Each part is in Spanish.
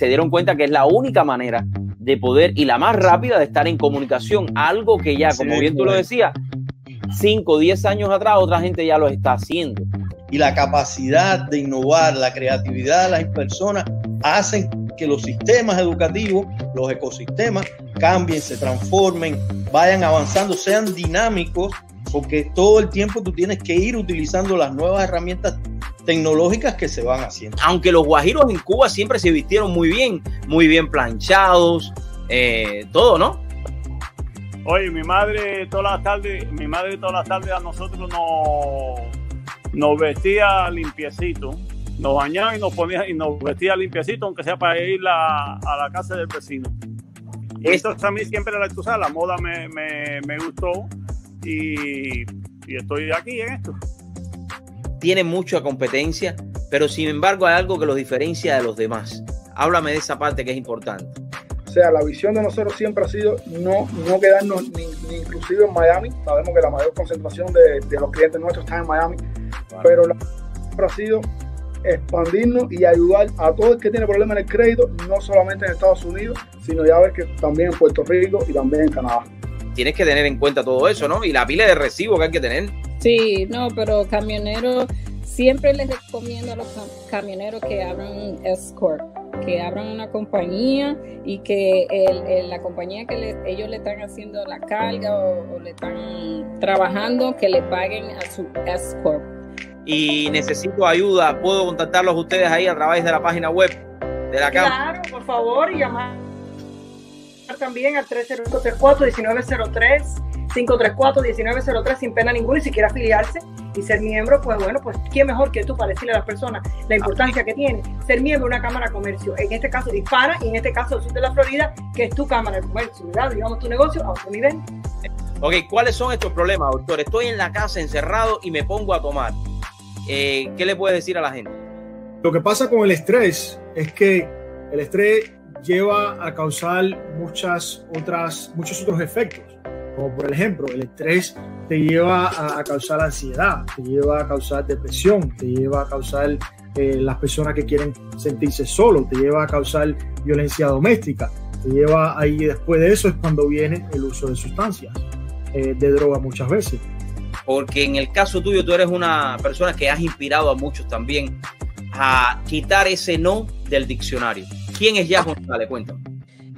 se dieron cuenta que es la única manera de poder y la más rápida de estar en comunicación, algo que ya, como bien tú lo decías, 5 o 10 años atrás otra gente ya lo está haciendo. Y la capacidad de innovar, la creatividad de las personas hacen que los sistemas educativos, los ecosistemas cambien, se transformen, vayan avanzando, sean dinámicos, porque todo el tiempo tú tienes que ir utilizando las nuevas herramientas tecnológicas que se van haciendo. Aunque los guajiros en Cuba siempre se vistieron muy bien, muy bien planchados, eh, todo, ¿no? Oye, mi madre todas las tardes, mi madre todas las tardes a nosotros nos, nos vestía limpiecito, nos bañaba y nos ponía y nos vestía limpiecito, aunque sea para ir a, la casa del vecino. Esto a mí siempre la, la moda me, me, me gustó y, y estoy aquí en esto tiene mucha competencia, pero sin embargo hay algo que los diferencia de los demás. Háblame de esa parte que es importante. O sea, la visión de nosotros siempre ha sido no, no quedarnos ni, inclusive en Miami. Sabemos que la mayor concentración de, los clientes nuestros está en Miami, pero la siempre ha sido expandirnos y ayudar a todo el que tiene problemas en el crédito, no solamente en Estados Unidos, sino ya ver que también en Puerto Rico y también en Canadá. Tienes que tener en cuenta todo eso, ¿no? Y la pila de recibo que hay que tener. Sí, no, pero camioneros, siempre les recomiendo a los camioneros que abran un escort, que abran una compañía y que la compañía que ellos le están haciendo la carga o, le están trabajando, que le paguen a su escort. Y necesito ayuda, ¿puedo contactarlos ustedes ahí a través de la página web de la Claro, por favor, y llamar también al 3034 1903 534-1903 sin pena ninguna y si quiere afiliarse y ser miembro, pues bueno, pues quién mejor que tú para decirle a las personas la importancia que tiene ser miembro de una Cámara de Comercio, en este caso hispana y en este caso del sur de la Florida, que es tu Cámara de Comercio, ¿verdad? Digamos tu negocio a otro nivel. Ok, ¿cuáles son estos problemas, doctor? Estoy en la casa encerrado y me pongo a tomar. Eh, ¿Qué le puedes decir a la gente? Lo que pasa con el estrés es que el estrés lleva a causar muchas otras, muchos otros efectos como por ejemplo, el estrés te lleva a, causar ansiedad, te lleva a causar depresión, te lleva a causar eh, las personas que quieren sentirse solo, te lleva a causar violencia doméstica, te lleva ahí después de eso es cuando viene el uso de sustancias, eh, de droga muchas veces. Porque en el caso tuyo tú eres una persona que has inspirado a muchos también a quitar ese no del diccionario. ¿Quién es ya González? Cuéntame.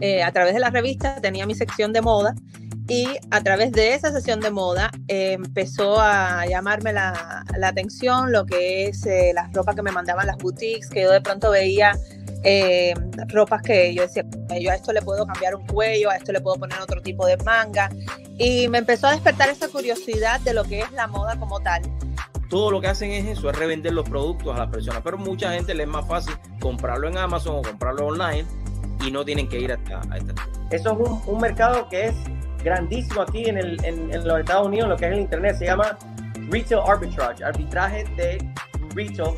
Eh, a través de la revista tenía mi sección de moda y a través de esa sesión de moda eh, empezó a llamarme la, atención lo que es eh, las ropas que me mandaban las boutiques, que yo de pronto veía eh, ropas que yo decía, yo a esto le puedo cambiar un cuello, a esto le puedo poner otro tipo de manga. Y me empezó a despertar esa curiosidad de lo que es la moda como tal. Todo lo que hacen es eso, es revender los productos a las personas, pero mucha gente le es más fácil comprarlo en Amazon o comprarlo online y no tienen que ir hasta a esta. Eso es un, un mercado que es grandísimo aquí en, el, en, los Estados Unidos, lo que es el Internet, se llama Retail Arbitrage, arbitraje de retail.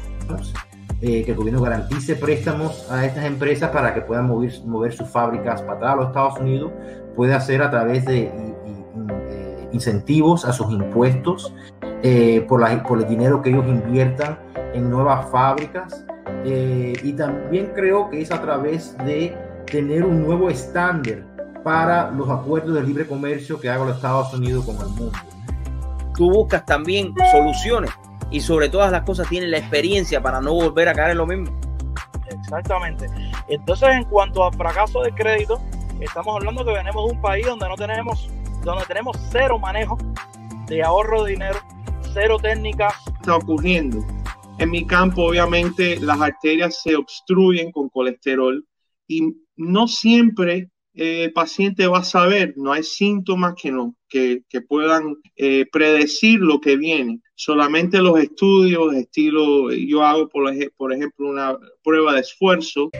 Eh, que el gobierno garantice préstamos a estas empresas para que puedan mover, mover sus fábricas para atrás a los Estados Unidos, puede hacer a través de eh, incentivos a sus impuestos eh, por, la, por el dinero que ellos inviertan en nuevas fábricas y también creo que es a través de tener un nuevo estándar para los acuerdos de libre comercio que haga los Estados Unidos con el mundo. Tú buscas también soluciones y sobre todas las cosas tienes la experiencia para no volver a caer en lo mismo. Exactamente. Entonces, en cuanto a fracaso de crédito, estamos hablando que venimos de un país donde no tenemos, donde tenemos cero manejo de ahorro de dinero, cero técnicas. Está ocurriendo. En mi campo, obviamente, las arterias se obstruyen con colesterol y no siempre el paciente va a saber, no hay síntomas que, no, que, puedan eh, predecir lo que viene. Solamente los estudios, estilo, yo hago, por, por ejemplo, una prueba de esfuerzo.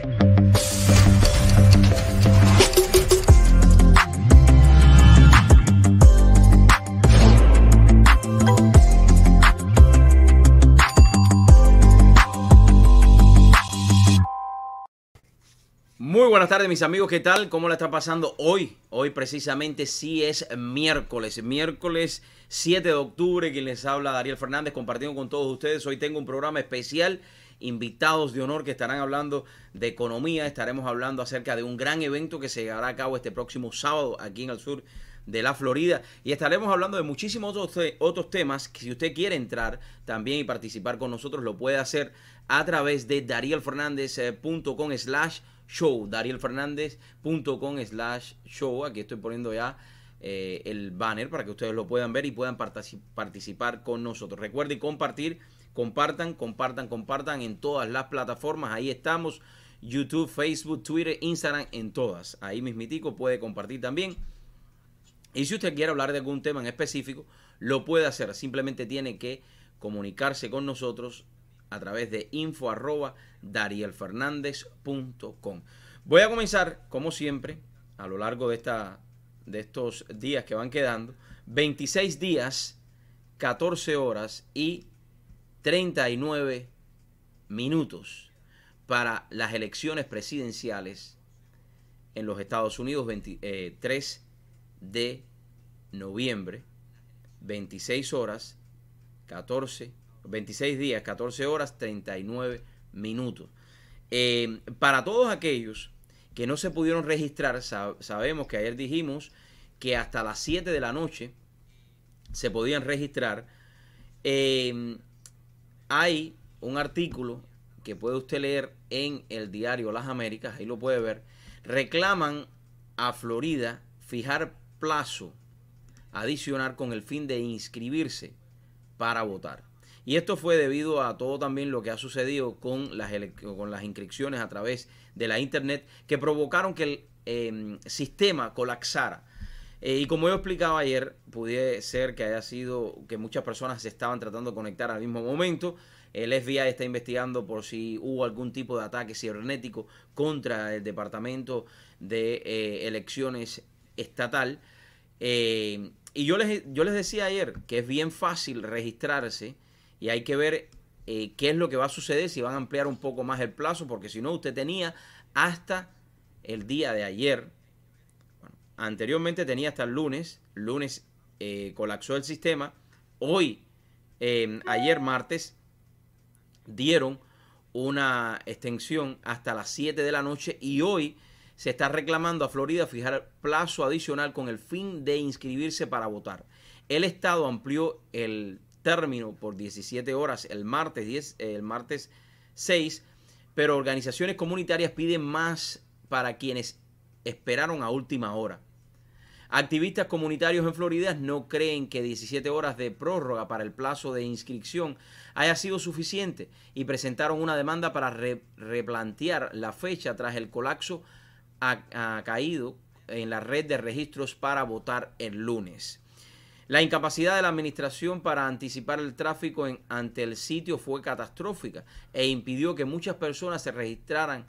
Muy buenas tardes mis amigos, ¿qué tal? ¿Cómo la está pasando hoy? Hoy precisamente sí es miércoles, miércoles 7 de octubre, quien les habla Dariel Fernández compartiendo con todos ustedes. Hoy tengo un programa especial, invitados de honor que estarán hablando de economía, estaremos hablando acerca de un gran evento que se llevará a cabo este próximo sábado aquí en el sur de la Florida y estaremos hablando de muchísimos otros, otros temas que si usted quiere entrar también y participar con nosotros lo puede hacer a través de darielfernandez.com slash show, darielfernandez.com slash show, aquí estoy poniendo ya eh, el banner para que ustedes lo puedan ver y puedan participar con nosotros. Recuerden compartir, compartan, compartan, compartan en todas las plataformas, ahí estamos, YouTube, Facebook, Twitter, Instagram, en todas. Ahí mismitico puede compartir también. Y si usted quiere hablar de algún tema en específico, lo puede hacer. Simplemente tiene que comunicarse con nosotros a través de info arroba darielfernandez.com. Voy a comenzar, como siempre, a lo largo de, esta, de estos días que van quedando, 26 días, 14 horas y 39 minutos para las elecciones presidenciales en los Estados Unidos, 23 de noviembre, 26 horas, 14, 26 días, 14 horas, 39 minutos. Eh, para todos aquellos que no se pudieron registrar, sabemos que ayer dijimos que hasta las 7 de la noche se podían registrar. Eh, hay un artículo que puede usted leer en el diario Las Américas, ahí lo puede ver. Reclaman a Florida fijar plazo adicional con el fin de inscribirse para votar. Y esto fue debido a todo también lo que ha sucedido con las, con las inscripciones a través de la Internet que provocaron que el em, sistema colapsara. Eh, y como yo explicaba ayer, puede ser que haya sido que muchas personas se estaban tratando de conectar al mismo momento. El FBI está investigando por si hubo algún tipo de ataque cibernético contra el Departamento de eh, Elecciones Estatal. Eh, y yo les, yo les decía ayer que es bien fácil registrarse y hay que ver eh, qué es lo que va a suceder, si van a ampliar un poco más el plazo, porque si no, usted tenía hasta el día de ayer, anteriormente tenía hasta el lunes, lunes eh, colapsó el sistema, hoy, em, ayer martes, dieron una extensión hasta las 7 de la noche y hoy se está reclamando a Florida fijar plazo adicional con el fin de inscribirse para votar. El Estado amplió el término por 17 horas el martes, 10, el martes 6, pero organizaciones comunitarias piden más para quienes esperaron a última hora. Activistas comunitarios en Florida no creen que 17 horas de prórroga para el plazo de inscripción haya sido suficiente y presentaron una demanda para replantear la fecha tras el colapso ha, caído en la red de registros para votar el lunes. La incapacidad de la administración para anticipar el tráfico ante el sitio fue catastrófica e impidió que muchas personas se registraran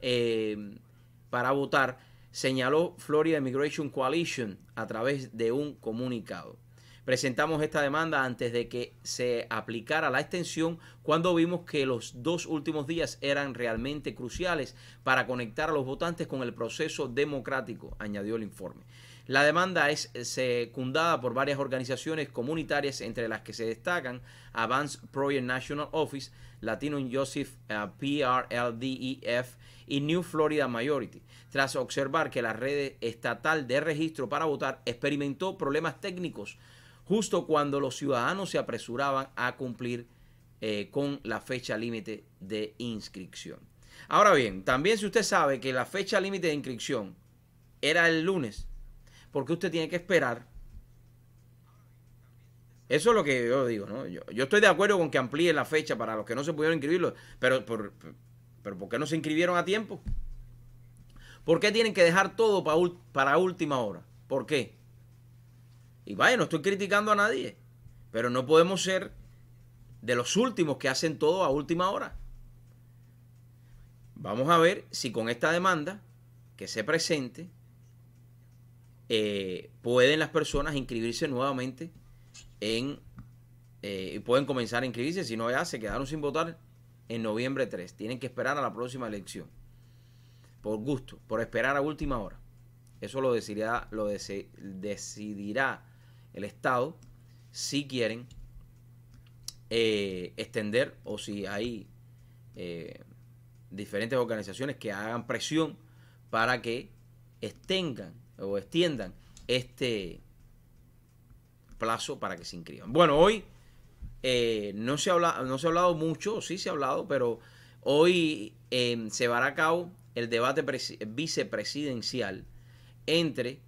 eh, para votar, señaló Florida Immigration Coalition a través de un comunicado. Presentamos esta demanda antes de que se aplicara la extensión cuando vimos que los dos últimos días eran realmente cruciales para conectar a los votantes con el proceso democrático, añadió el informe. La demanda es secundada por varias organizaciones comunitarias, entre las que se destacan Advance Project National Office, Latino Joseph uh, PRLDEF y New Florida Majority, tras observar que la red estatal de registro para votar experimentó problemas técnicos justo cuando los ciudadanos se apresuraban a cumplir eh, con la fecha límite de inscripción. Ahora bien, también si usted sabe que la fecha límite de inscripción era el lunes, porque usted tiene que esperar. Eso es lo que yo digo, ¿no? Yo, estoy de acuerdo con que amplíe la fecha para los que no se pudieron inscribirlo, pero, por, pero ¿por qué no se inscribieron a tiempo? ¿Por qué tienen que dejar todo para, para última hora? ¿Por qué? Y vaya, no estoy criticando a nadie, pero no podemos ser de los últimos que hacen todo a última hora. Vamos a ver si con esta demanda que se presente eh, pueden las personas inscribirse nuevamente en eh, y pueden comenzar a inscribirse, si no ya se quedaron sin votar en noviembre 3. Tienen que esperar a la próxima elección. por gusto, por esperar a última hora. Eso lo decidirá, lo decidirá el Estado si quieren eh, extender o si hay diferentes organizaciones que hagan presión para que extengan o extiendan este plazo para que se inscriban. Bueno, hoy eh, no, se habla, no se ha hablado mucho, sí se ha hablado, pero hoy se llevará a cabo el debate vicepresidencial entre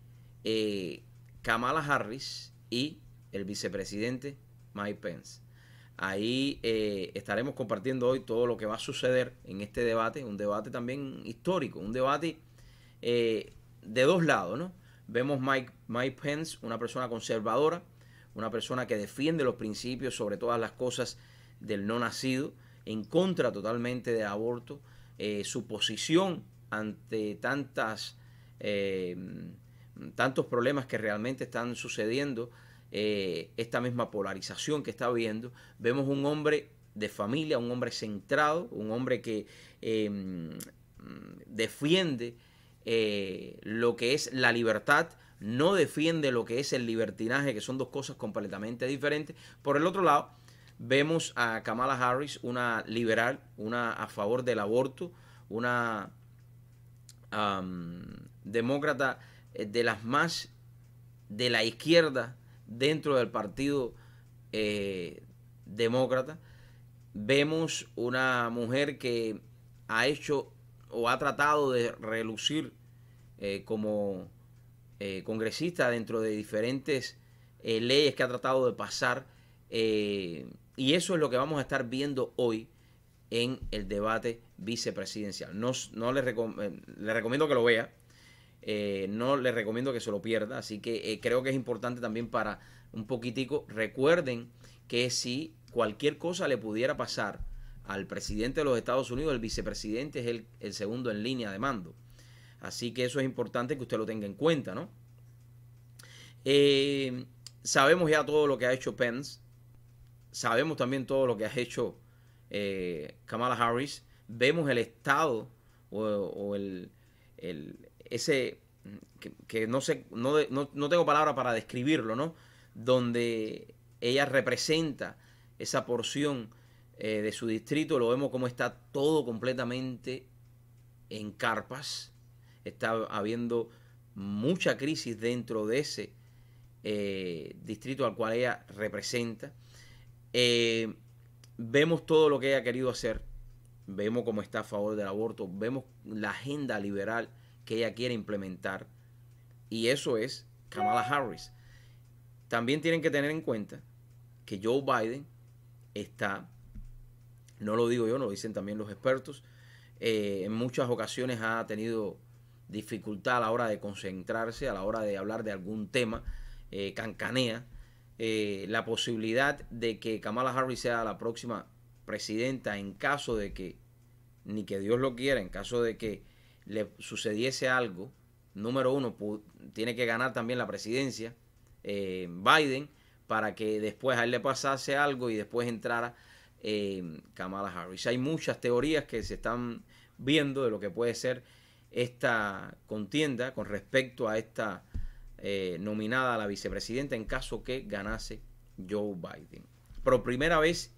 Kamala Harris y el vicepresidente Mike Pence. Ahí eh, estaremos compartiendo hoy todo lo que va a suceder en este debate, un debate también histórico, un debate eh, de dos lados, ¿no? Vemos Mike, Mike Pence, una persona conservadora, una persona que defiende los principios sobre todas las cosas del no nacido, en contra totalmente del aborto, eh, su posición ante tantas, tantos problemas que realmente están sucediendo eh, esta misma polarización que está habiendo, vemos un hombre de familia, un hombre centrado, un hombre que defiende eh, lo que es la libertad, no defiende lo que es el libertinaje, que son dos cosas completamente diferentes. Por el otro lado, vemos a Kamala Harris, una liberal, una a favor del aborto, una demócrata eh, de las más de la izquierda dentro del Partido eh, Demócrata. Vemos una mujer que ha hecho o ha tratado de relucir eh, como eh, congresista dentro de diferentes leyes que ha tratado de pasar. y eso es lo que vamos a estar viendo hoy en el debate vicepresidencial. No, no le, le recomiendo que lo vea eh, no les recomiendo que se lo pierda, así que eh, creo que es importante también para un poquitico, recuerden que si cualquier cosa le pudiera pasar al presidente de los Estados Unidos, el vicepresidente es el, segundo en línea de mando. Así que eso es importante que usted lo tenga en cuenta, ¿no? Eh, sabemos ya todo lo que ha hecho Pence, sabemos también todo lo que ha hecho Kamala Harris, vemos el estado o, el, ese, que, no sé, no, no, tengo palabra para describirlo, ¿no? Donde ella representa esa porción eh, de su distrito, lo vemos como está todo completamente en carpas, está habiendo mucha crisis dentro de ese eh, distrito al cual ella representa. Eh, vemos todo lo que ella ha querido hacer, vemos cómo está a favor del aborto, vemos la agenda liberal que ella quiere implementar. Y eso es Kamala Harris. También tienen que tener en cuenta que Joe Biden está, no lo digo yo, lo dicen también los expertos, eh, en muchas ocasiones ha tenido dificultad a la hora de concentrarse, a la hora de hablar de algún tema, eh, cancanea. Eh, la posibilidad de que Kamala Harris sea la próxima presidenta en caso de que, ni que Dios lo quiera, en caso de que le sucediese algo, número uno, tiene que ganar también la presidencia eh, Biden para que después a él le pasase algo y después entrara eh, Kamala Harris. Hay muchas teorías que se están viendo de lo que puede ser esta contienda con respecto a esta eh, nominada a la vicepresidenta en caso que ganase Joe Biden. Por primera vez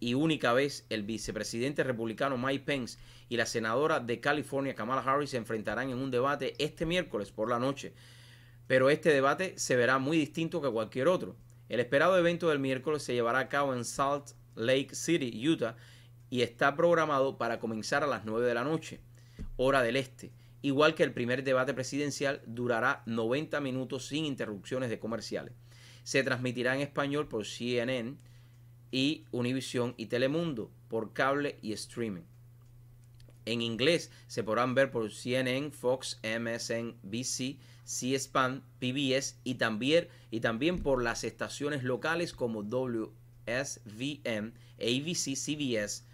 y única vez el vicepresidente republicano Mike Pence y la senadora de California Kamala Harris se enfrentarán en un debate este miércoles por la noche. Pero este debate se verá muy distinto que cualquier otro. El esperado evento del miércoles se llevará a cabo en Salt Lake City, Utah, y está programado para comenzar a las 9 de la noche, hora del este. Igual que el primer debate presidencial, durará 90 minutos sin interrupciones de comerciales. Se transmitirá en español por CNN, y Univision y Telemundo por cable y streaming. En inglés se podrán ver por CNN, Fox, MSNBC, C-SPAN, PBS y también, y también por las estaciones locales como WSVM, ABC, CBS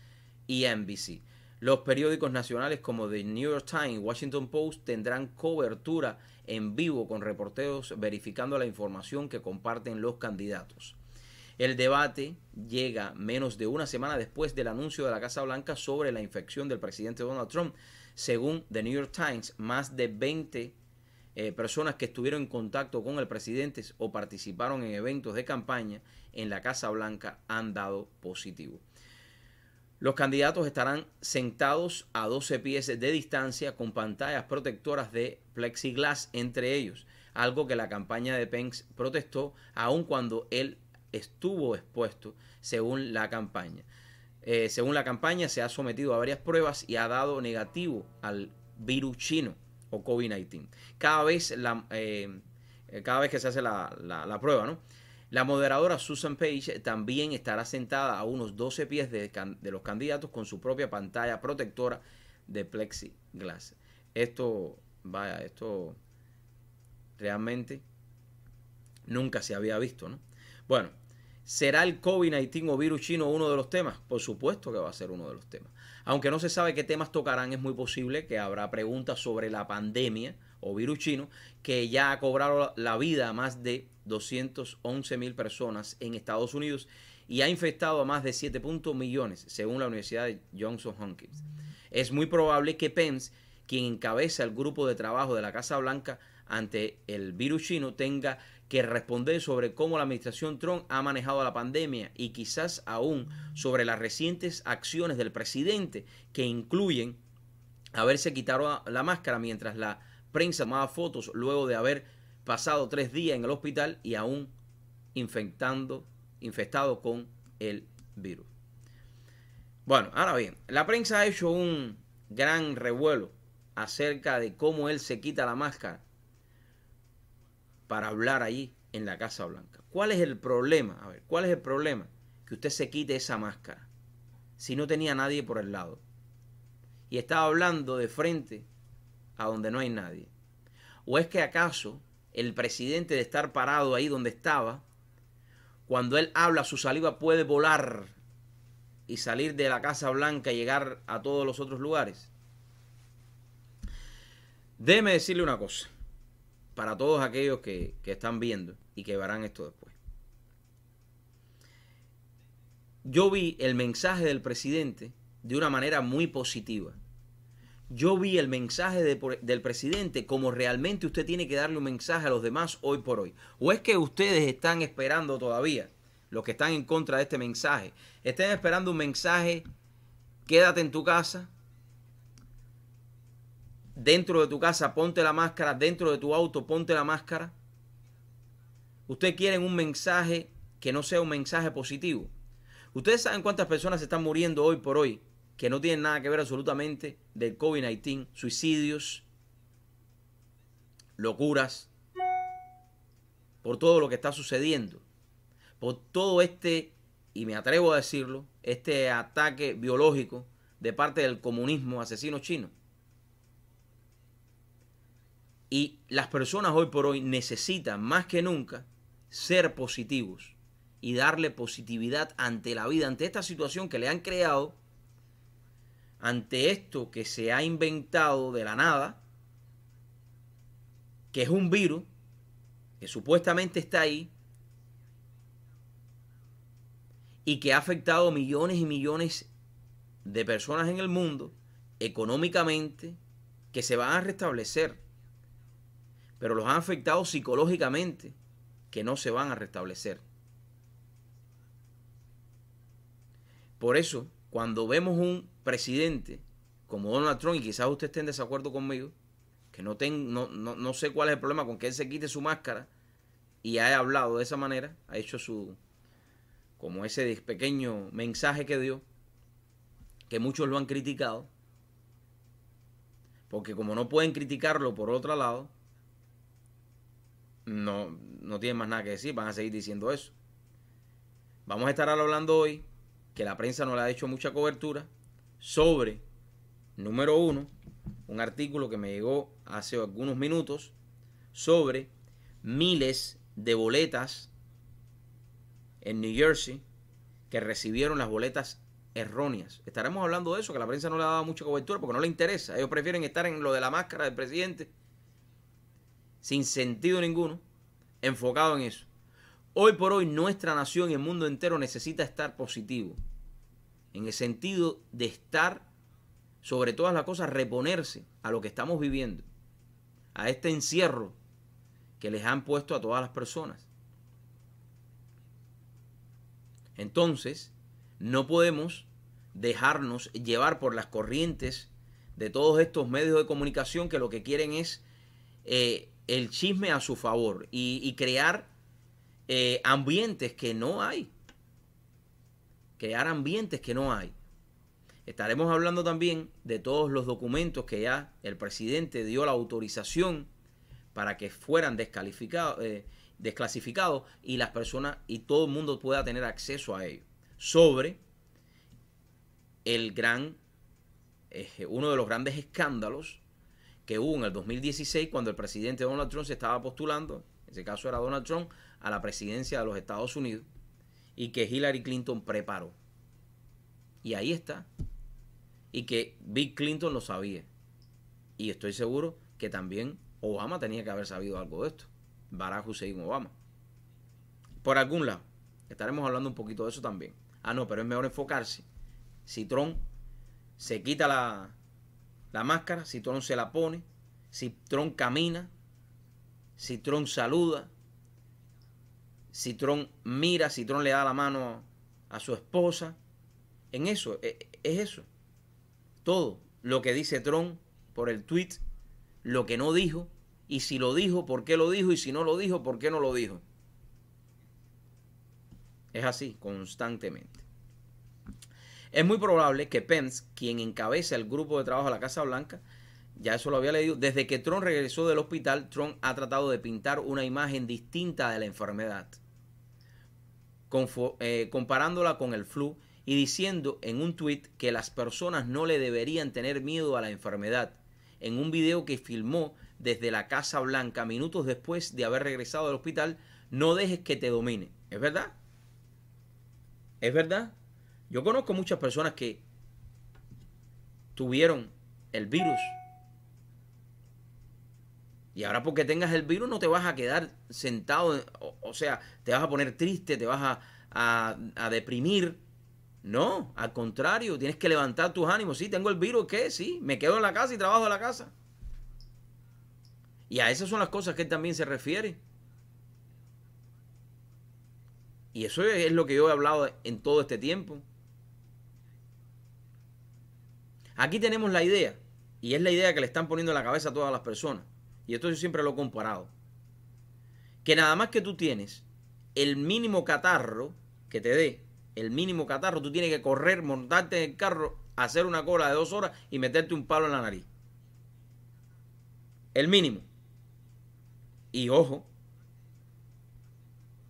y NBC. Los periódicos nacionales como The New York Times y Washington Post tendrán cobertura en vivo con reporteros verificando la información que comparten los candidatos. El debate llega menos de una semana después del anuncio de la Casa Blanca sobre la infección del presidente Donald Trump. Según The New York Times, más de 20 eh, personas que estuvieron en contacto con el presidente o participaron en eventos de campaña en la Casa Blanca han dado positivo. Los candidatos estarán sentados a 12 pies de distancia con pantallas protectoras de plexiglas entre ellos, algo que la campaña de Pence protestó aun cuando él estuvo expuesto según la campaña. Eh, según la campaña se ha sometido a varias pruebas y ha dado negativo al virus chino o COVID-19. Cada vez eh, cada vez que se hace la, la prueba, ¿no? La moderadora Susan Page también estará sentada a unos 12 pies de, los candidatos con su propia pantalla protectora de plexiglass. Esto, vaya, esto realmente nunca se había visto, ¿no? Bueno, ¿será el COVID-19 o virus chino uno de los temas? Por supuesto que va a ser uno de los temas. Aunque no se sabe qué temas tocarán, es muy posible que habrá preguntas sobre la pandemia o virus chino que ya ha cobrado la vida a más de 211 mil personas en Estados Unidos y ha infectado a más de 7 millones, según la Universidad de Johnson Hopkins. Es muy probable que Pence, quien encabeza el grupo de trabajo de la Casa Blanca ante el virus chino, tenga que responder sobre cómo la administración Trump ha manejado la pandemia y quizás aún sobre las recientes acciones del presidente que incluyen haberse quitado la máscara mientras la prensa tomaba fotos luego de haber pasado tres días en el hospital y aún infectando, infectado con el virus. Bueno, ahora bien, la prensa ha hecho un gran revuelo acerca de cómo él se quita la máscara para hablar allí en la Casa Blanca. ¿Cuál es el problema? A ver, ¿cuál es el problema? Que usted se quite esa máscara si no tenía nadie por el lado y estaba hablando de frente a donde no hay nadie. ¿O es que acaso el presidente de estar parado ahí donde estaba, cuando él habla, su saliva puede volar y salir de la Casa Blanca y llegar a todos los otros lugares. Déjeme decirle una cosa, para todos aquellos que, que están viendo y que verán esto después. Yo vi el mensaje del presidente de una manera muy positiva yo vi el mensaje del presidente como realmente usted tiene que darle un mensaje a los demás hoy por hoy. ¿O es que ustedes están esperando todavía, los que están en contra de este mensaje, están esperando un mensaje, quédate en tu casa, dentro de tu casa ponte la máscara, dentro de tu auto ponte la máscara? Ustedes quieren un mensaje que no sea un mensaje positivo. Ustedes saben cuántas personas están muriendo hoy por hoy que no tienen nada que ver absolutamente del COVID-19, suicidios, locuras, por todo lo que está sucediendo, por todo este, y me atrevo a decirlo, este ataque biológico de parte del comunismo asesino chino. Y las personas hoy por hoy necesitan más que nunca ser positivos y darle positividad ante la vida, ante esta situación que le han creado ante esto que se ha inventado de la nada, que es un virus, que supuestamente está ahí, y que ha afectado millones y millones de personas en el mundo, económicamente, que se van a restablecer, pero los han afectado psicológicamente, que no se van a restablecer. Por eso, cuando vemos un presidente como Donald Trump, y quizás usted esté en desacuerdo conmigo, que no, no, no, sé cuál es el problema con que él se quite su máscara y haya hablado de esa manera, ha hecho su, como ese pequeño mensaje que dio, que muchos lo han criticado, porque como no pueden criticarlo por otro lado, no, no tienen más nada que decir, van a seguir diciendo eso. Vamos a estar hablando hoy que la prensa no le ha hecho mucha cobertura sobre, número uno, un artículo que me llegó hace algunos minutos sobre miles de boletas en New Jersey que recibieron las boletas erróneas. Estaremos hablando de eso, que la prensa no le ha dado mucha cobertura porque no le interesa. Ellos prefieren estar en lo de la máscara del presidente sin sentido ninguno, enfocado en eso. Hoy por hoy nuestra nación y el mundo entero necesita estar positivo. En el sentido de estar, sobre todas las cosas, reponerse a lo que estamos viviendo. A este encierro que les han puesto a todas las personas. Entonces, no podemos dejarnos llevar por las corrientes de todos estos medios de comunicación que lo que quieren es eh, el chisme a su favor y, crear eh, ambientes que no hay. Crear ambientes que no hay. Estaremos hablando también de todos los documentos que ya el presidente dio la autorización para que fueran descalificados, eh, desclasificados y las personas y todo el mundo pueda tener acceso a ellos. Sobre el gran, eh, uno de los grandes escándalos que hubo en el 2016 cuando el presidente Donald Trump se estaba postulando, en ese caso era Donald Trump, a la presidencia de los Estados Unidos y que Hillary Clinton preparó. Y ahí está. Y que Bill Clinton lo sabía. Y estoy seguro que también Obama tenía que haber sabido algo de esto. Barack Hussein Obama. Por algún lado. Estaremos hablando un poquito de eso también. Ah, no, pero es mejor enfocarse. Si Trump se quita la, la máscara, si Trump se la pone, si Trump camina, si Trump saluda, si Trump mira, si Trump le da la mano a su esposa. En eso, e, es eso. Todo lo que dice Trump por el tweet, lo que no dijo, y si lo dijo, por qué lo dijo, y si no lo dijo, por qué no lo dijo. Es así, constantemente. Es muy probable que Pence, quien encabeza el grupo de trabajo de la Casa Blanca, ya eso lo había leído, desde que Trump regresó del hospital, Trump ha tratado de pintar una imagen distinta de la enfermedad, eh, comparándola con el flu y diciendo en un tweet que las personas no le deberían tener miedo a la enfermedad, en un video que filmó desde la Casa Blanca minutos después de haber regresado del hospital, no dejes que te domine. ¿Es verdad? ¿Es verdad? Yo conozco muchas personas que tuvieron el virus. Y ahora porque tengas el virus no te vas a quedar sentado, o, sea, te vas a poner triste, te vas a, a, deprimir. No, al contrario, tienes que levantar tus ánimos. Sí, tengo el virus, ¿qué? Sí, me quedo en la casa y trabajo en la casa. Y a esas son las cosas que él también se refiere. Y eso es lo que yo he hablado en todo este tiempo. Aquí tenemos la idea, y es la idea que le están poniendo en la cabeza a todas las personas. Y esto yo siempre lo he comparado. Que nada más que tú tienes el mínimo catarro que te dé, el mínimo catarro, tú tienes que correr, montarte en el carro, hacer una cola de dos horas y meterte un palo en la nariz. El mínimo. Y ojo,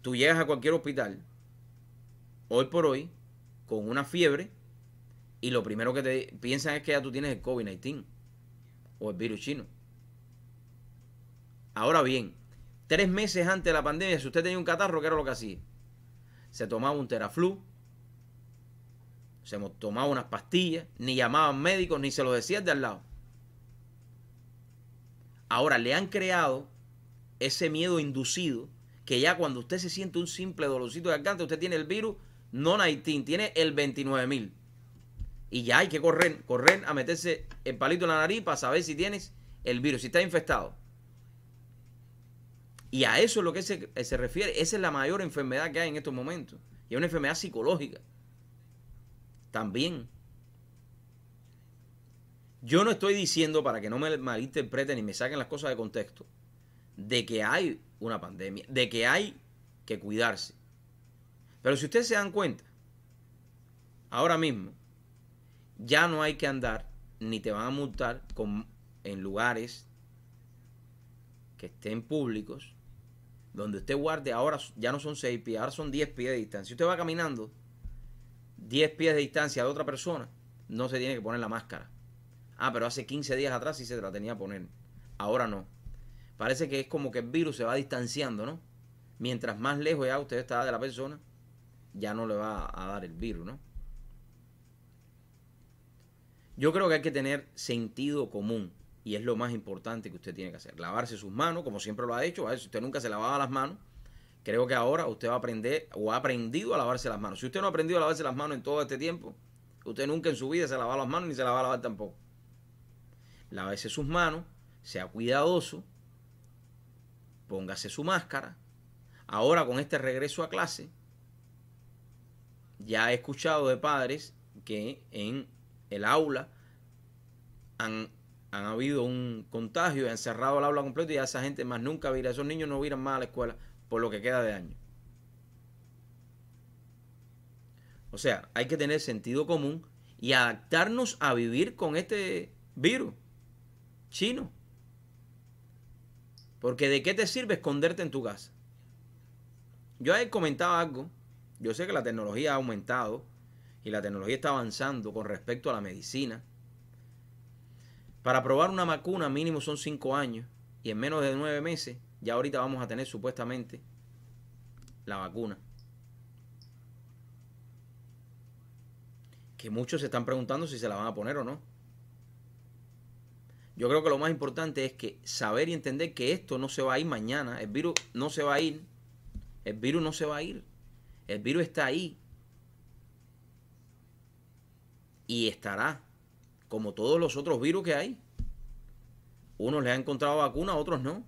tú llegas a cualquier hospital, hoy por hoy, con una fiebre, y lo primero que te piensan es que ya tú tienes el COVID-19 o el virus chino. Ahora bien, tres meses antes de la pandemia, si usted tenía un catarro, ¿qué era lo que hacía? Se tomaba un teraflu, se tomaba unas pastillas, ni llamaban médicos, ni se lo decían de al lado. Ahora le han creado ese miedo inducido que ya cuando usted se siente un simple dolorcito de garganta, usted tiene el virus, no 19, tiene el 29000. Y ya hay que correr, correr a meterse el palito en la nariz para saber si tienes el virus, si está infestado. Y a eso es lo que se, se refiere. Esa es la mayor enfermedad que hay en estos momentos. Y es una enfermedad psicológica. También. Yo no estoy diciendo, para que no me malinterpreten y me saquen las cosas de contexto, de que hay una pandemia, de que hay que cuidarse. Pero si ustedes se dan cuenta, ahora mismo ya no hay que andar ni te van a multar con, en lugares que estén públicos, donde usted guarde, ahora ya no son 6 pies, ahora son 10 pies de distancia. Si usted va caminando 10 pies de distancia de otra persona, no se tiene que poner la máscara. Ah, pero hace 15 días atrás sí se la tenía que poner. Ahora no parece que es como que el virus se va distanciando, ¿no? Mientras más lejos ya usted está de la persona, ya no le va a dar el virus, ¿no? Yo creo que hay que tener sentido común y es lo más importante que usted tiene que hacer. Lavarse sus manos, como siempre lo ha hecho. Ver, si usted nunca se lavaba las manos, creo que ahora usted va a aprender o ha aprendido a lavarse las manos. Si usted no ha aprendido a lavarse las manos en todo este tiempo, usted nunca en su vida se lava las manos ni se la va a lavar tampoco. Lávese sus manos, sea cuidadoso, póngase su máscara. Ahora con este regreso a clase, ya he escuchado de padres que en el aula han, han habido un contagio han cerrado el aula completo y ya esa gente más nunca a ir, esos niños no irán más a la escuela por lo que queda de año. O sea, hay que tener sentido común y adaptarnos a vivir con este virus chino. Porque de qué te sirve esconderte en tu casa. Yo he comentado algo. Yo sé que la tecnología ha aumentado y la tecnología está avanzando con respecto a la medicina. Para probar una vacuna mínimo son cinco años y en menos de nueve meses ya ahorita vamos a tener supuestamente la vacuna. Que muchos se están preguntando si se la van a poner o no. Yo creo que lo más importante es que saber y entender que esto no se va a ir mañana. El virus no se va a ir. El virus no se va a ir. El virus está ahí. Y estará. Como todos los otros virus que hay. Unos le han encontrado vacuna, otros no.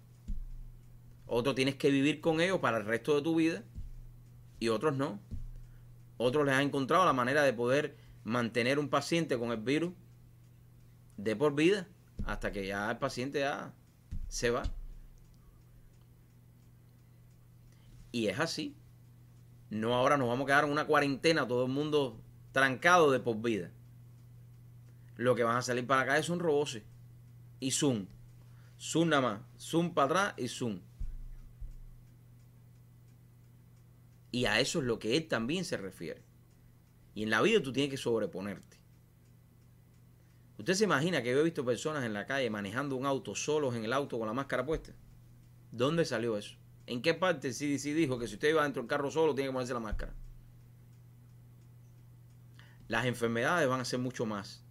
Otros tienes que vivir con ellos para el resto de tu vida. Y otros no. Otros les han encontrado la manera de poder mantener un paciente con el virus de por vida hasta que ya el paciente ya se va. Y es así. No ahora nos vamos a quedar en una cuarentena, todo el mundo trancado de por vida. Lo que van a salir para acá son roboses. Y Zoom. Zoom nada más. Zoom para atrás y Zoom. Y a eso es lo que él también se refiere. Y en la vida tú tienes que sobreponerte. ¿Usted se imagina que yo he visto personas en la calle manejando un auto solos en el auto con la máscara puesta? ¿Dónde salió eso? ¿En qué parte CDC dijo que si usted iba dentro del carro solo tiene que ponerse la máscara? Las enfermedades van a ser mucho más.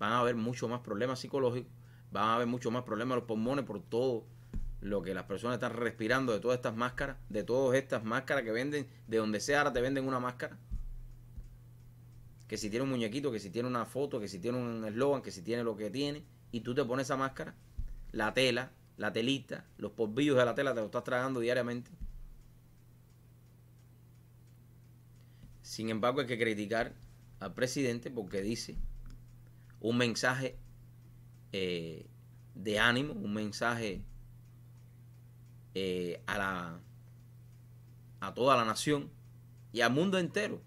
Van a haber mucho más problemas psicológicos. Van a haber mucho más problemas los pulmones por todo lo que las personas están respirando de todas estas máscaras. De todas estas máscaras que venden. De donde sea ahora te venden una máscara que si tiene un muñequito, que si tiene una foto, que si tiene un eslogan, que si tiene lo que tiene, y tú te pones esa máscara, la tela, la telita, los polvillos de la tela te lo estás tragando diariamente. Sin embargo, hay que criticar al presidente porque dice un mensaje eh, de ánimo, un mensaje eh, a, la, a toda la nación y al mundo entero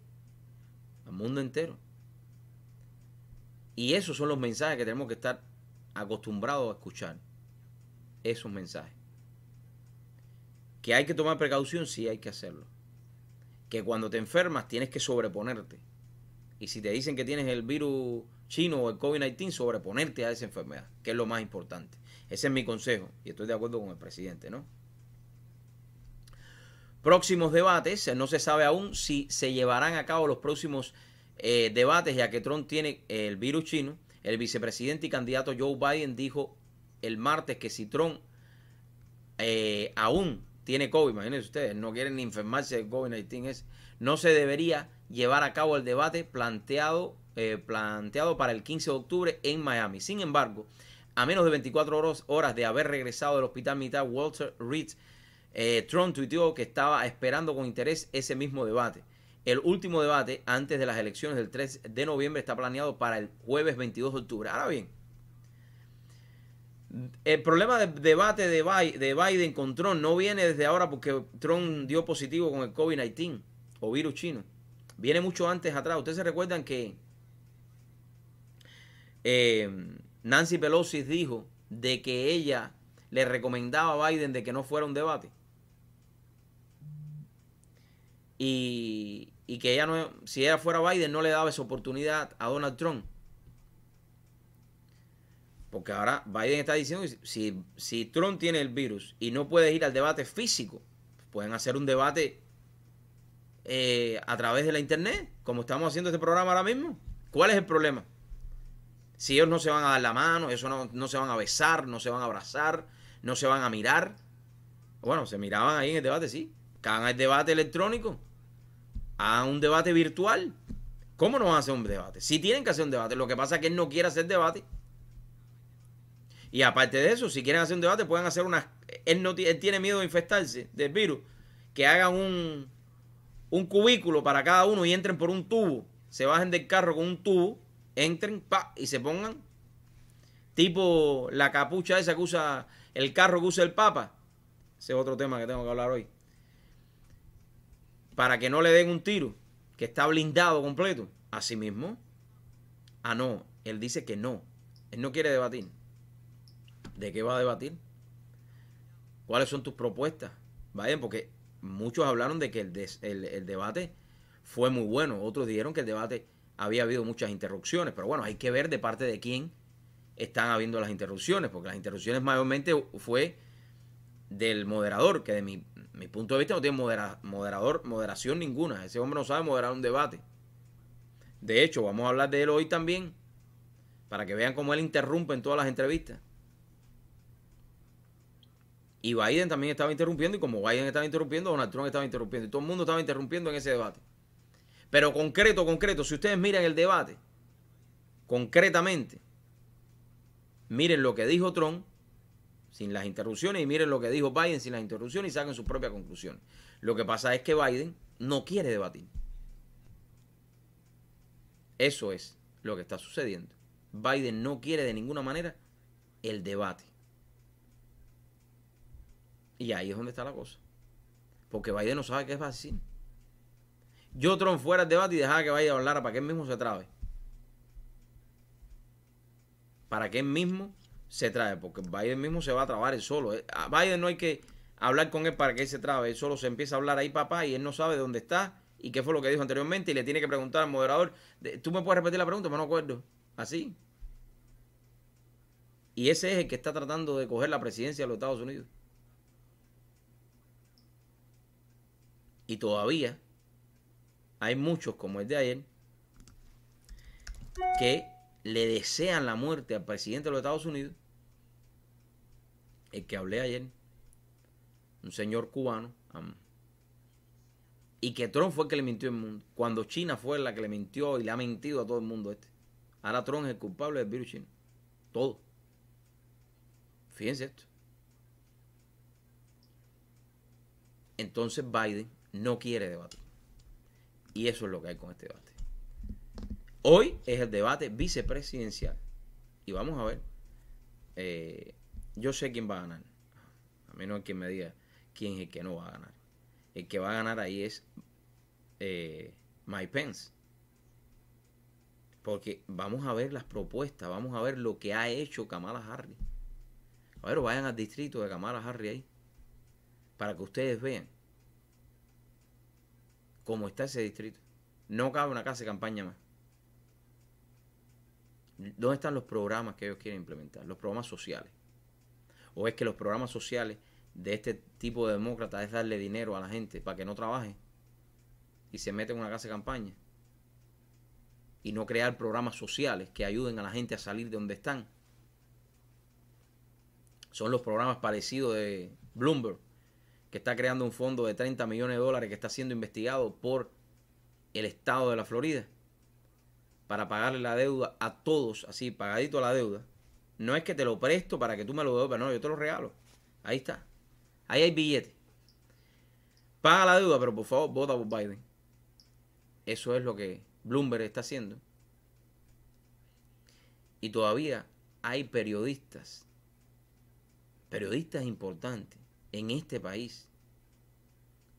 al mundo entero. Y esos son los mensajes que tenemos que estar acostumbrados a escuchar. Esos mensajes. Que hay que tomar precaución, sí hay que hacerlo. Que cuando te enfermas tienes que sobreponerte. Y si te dicen que tienes el virus chino o el COVID-19, sobreponerte a esa enfermedad, que es lo más importante. Ese es mi consejo y estoy de acuerdo con el presidente, ¿no? próximos debates. No se sabe aún si se llevarán a cabo los próximos eh, debates, ya que Trump tiene el virus chino. El vicepresidente y candidato Joe Biden dijo el martes que si Trump eh, aún tiene COVID, imagínense ustedes, no quieren ni enfermarse de COVID-19, no se debería llevar a cabo el debate planteado, eh, planteado para el 15 de octubre en Miami. Sin embargo, a menos de 24 horas, de haber regresado del hospital militar Walter Reed eh, Trump tuiteó que estaba esperando con interés ese mismo debate. El último debate antes de las elecciones del 3 de noviembre está planeado para el jueves 22 de octubre. Ahora bien, el problema del debate de Biden con Trump no viene desde ahora porque Trump dio positivo con el COVID-19 o virus chino. Viene mucho antes atrás. Ustedes se recuerdan que eh, Nancy Pelosi dijo de que ella le recomendaba a Biden de que no fuera un debate. y, que ella no, si ella fuera Biden, no le daba esa oportunidad a Donald Trump. Porque ahora Biden está diciendo que si, si Trump tiene el virus y no puede ir al debate físico, pueden hacer un debate eh, a través de la internet, como estamos haciendo este programa ahora mismo. ¿Cuál es el problema? Si ellos no se van a dar la mano, eso no, no se van a besar, no se van a abrazar, no se van a mirar. Bueno, se miraban ahí en el debate, sí Que hagan el debate electrónico. Hagan un debate virtual. ¿Cómo no van a hacer un debate? Si tienen que hacer un debate. Lo que pasa es que él no quiere hacer debate. Y aparte de eso, si quieren hacer un debate, pueden hacer unas. Él, no, él tiene miedo de infestarse del virus. Que hagan un, un cubículo para cada uno y entren por un tubo. Se bajen del carro con un tubo, entren pa, y se pongan. Tipo la capucha esa que usa el carro que usa el Papa. Ese es otro tema que tengo que hablar hoy. Para que no le den un tiro, que está blindado completo. Así mismo. Ah, no. Él dice que no. Él no quiere debatir. ¿De qué va a debatir? ¿Cuáles son tus propuestas? Vayan, porque muchos hablaron de que el, el- el debate fue muy bueno. Otros dijeron que el debate había habido muchas interrupciones. Pero bueno, hay que ver de parte de quién están habiendo las interrupciones. Porque las interrupciones mayormente fue del moderador, que de mi, punto de vista no tiene modera- moderador, moderación ninguna. Ese hombre no sabe moderar un debate. De hecho, vamos a hablar de él hoy también. Para que vean cómo él interrumpe en todas las entrevistas. Y Biden también estaba interrumpiendo, y como Biden estaba interrumpiendo, Donald Trump estaba interrumpiendo, y todo el mundo estaba interrumpiendo en ese debate. Pero concreto, concreto, si ustedes miran el debate, concretamente, miren lo que dijo Trump sin las interrupciones y miren lo que dijo Biden sin las interrupciones y saquen sus propias conclusiones. Lo que pasa es que Biden no quiere debatir. Eso es lo que está sucediendo. Biden no quiere de ninguna manera el debate. Y ahí es donde está la cosa. Porque Biden no sabe qué va a decir. Yo Trump fuera el debate y dejaba que Biden hablara para que él mismo se trabe. Para que él mismo se trabe. Porque Biden mismo se va a trabar él solo. Eh, A Biden no hay que hablar con él para que él se trabe. Él solo se empieza a hablar ahí, papá, y él no sabe dónde está y qué fue lo que dijo anteriormente. Y le tiene que preguntar al moderador. de- ¿Tú me puedes repetir la pregunta? Me no acuerdo. Así. Y ese es el que está tratando de coger la presidencia de los Estados Unidos. Y todavía hay muchos, como el de ayer, que le desean la muerte al presidente de los Estados Unidos. El que hablé ayer, un señor cubano, y que Trump fue el que le mintió al mundo. Cuando China fue la que le mintió y le ha mentido a todo el mundo este. Ahora Trump es el culpable del virus chino. Todo. Fíjense esto. Entonces Biden no quiere debatir. Y eso es lo que hay con este debate. Hoy es el debate vicepresidencial. Y vamos a ver. eh, yo sé quién va a ganar. A menos quien me diga quién es el que no va a ganar. El que va a ganar ahí es eh, Mike Pence. Porque vamos a ver las propuestas, vamos a ver lo que ha hecho Kamala Harris. A ver, vayan al distrito de Kamala Harris ahí. Para que ustedes vean cómo está ese distrito. No cabe una casa de campaña más. ¿Dónde están los programas que ellos quieren implementar? Los programas sociales. ¿O es que los programas sociales de este tipo de demócratas es darle dinero a la gente para que no trabaje y se mete en una casa de campaña? Y no crear programas sociales que ayuden a la gente a salir de donde están. Son los programas parecidos de Bloomberg, que está creando un fondo de 30 millones de dólares que está siendo investigado por el estado de la Florida para pagarle la deuda a todos, así, pagadito a la deuda. No es que te lo presto para que tú me lo devuelvas, no, yo te lo regalo. Ahí está. Ahí hay billete. Paga la deuda, pero por favor, vota por Biden. Eso es lo que Bloomberg está haciendo. Y todavía hay periodistas, periodistas importantes en este país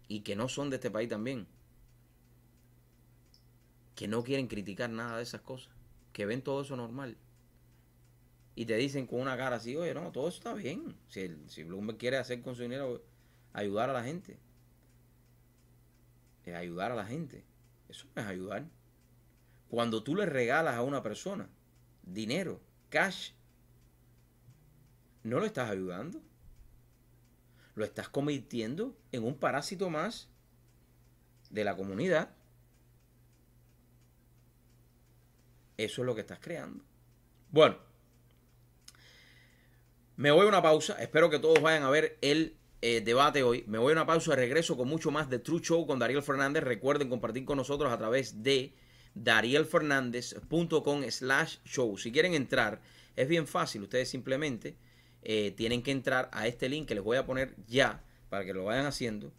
y que no son de este país también, que no quieren criticar nada de esas cosas, que ven todo eso normal. Y te dicen con una cara así, oye, no, todo eso está bien. Si, el, si Bloomberg quiere hacer con su dinero, ayudar a la gente. Es ayudar a la gente. Eso no es ayudar. Cuando tú le regalas a una persona dinero, cash, no lo estás ayudando. Lo estás convirtiendo en un parásito más de la comunidad. Eso es lo que estás creando. Bueno, me voy a una pausa. Espero que todos vayan a ver el eh, debate hoy. Me voy a una pausa regreso con mucho más de True Show con Dariel Fernández. Recuerden compartir con nosotros a través de darielfernandez.com slash show. Si quieren entrar, es bien fácil. Ustedes simplemente eh, tienen que entrar a este link que les voy a poner ya para que lo vayan haciendo.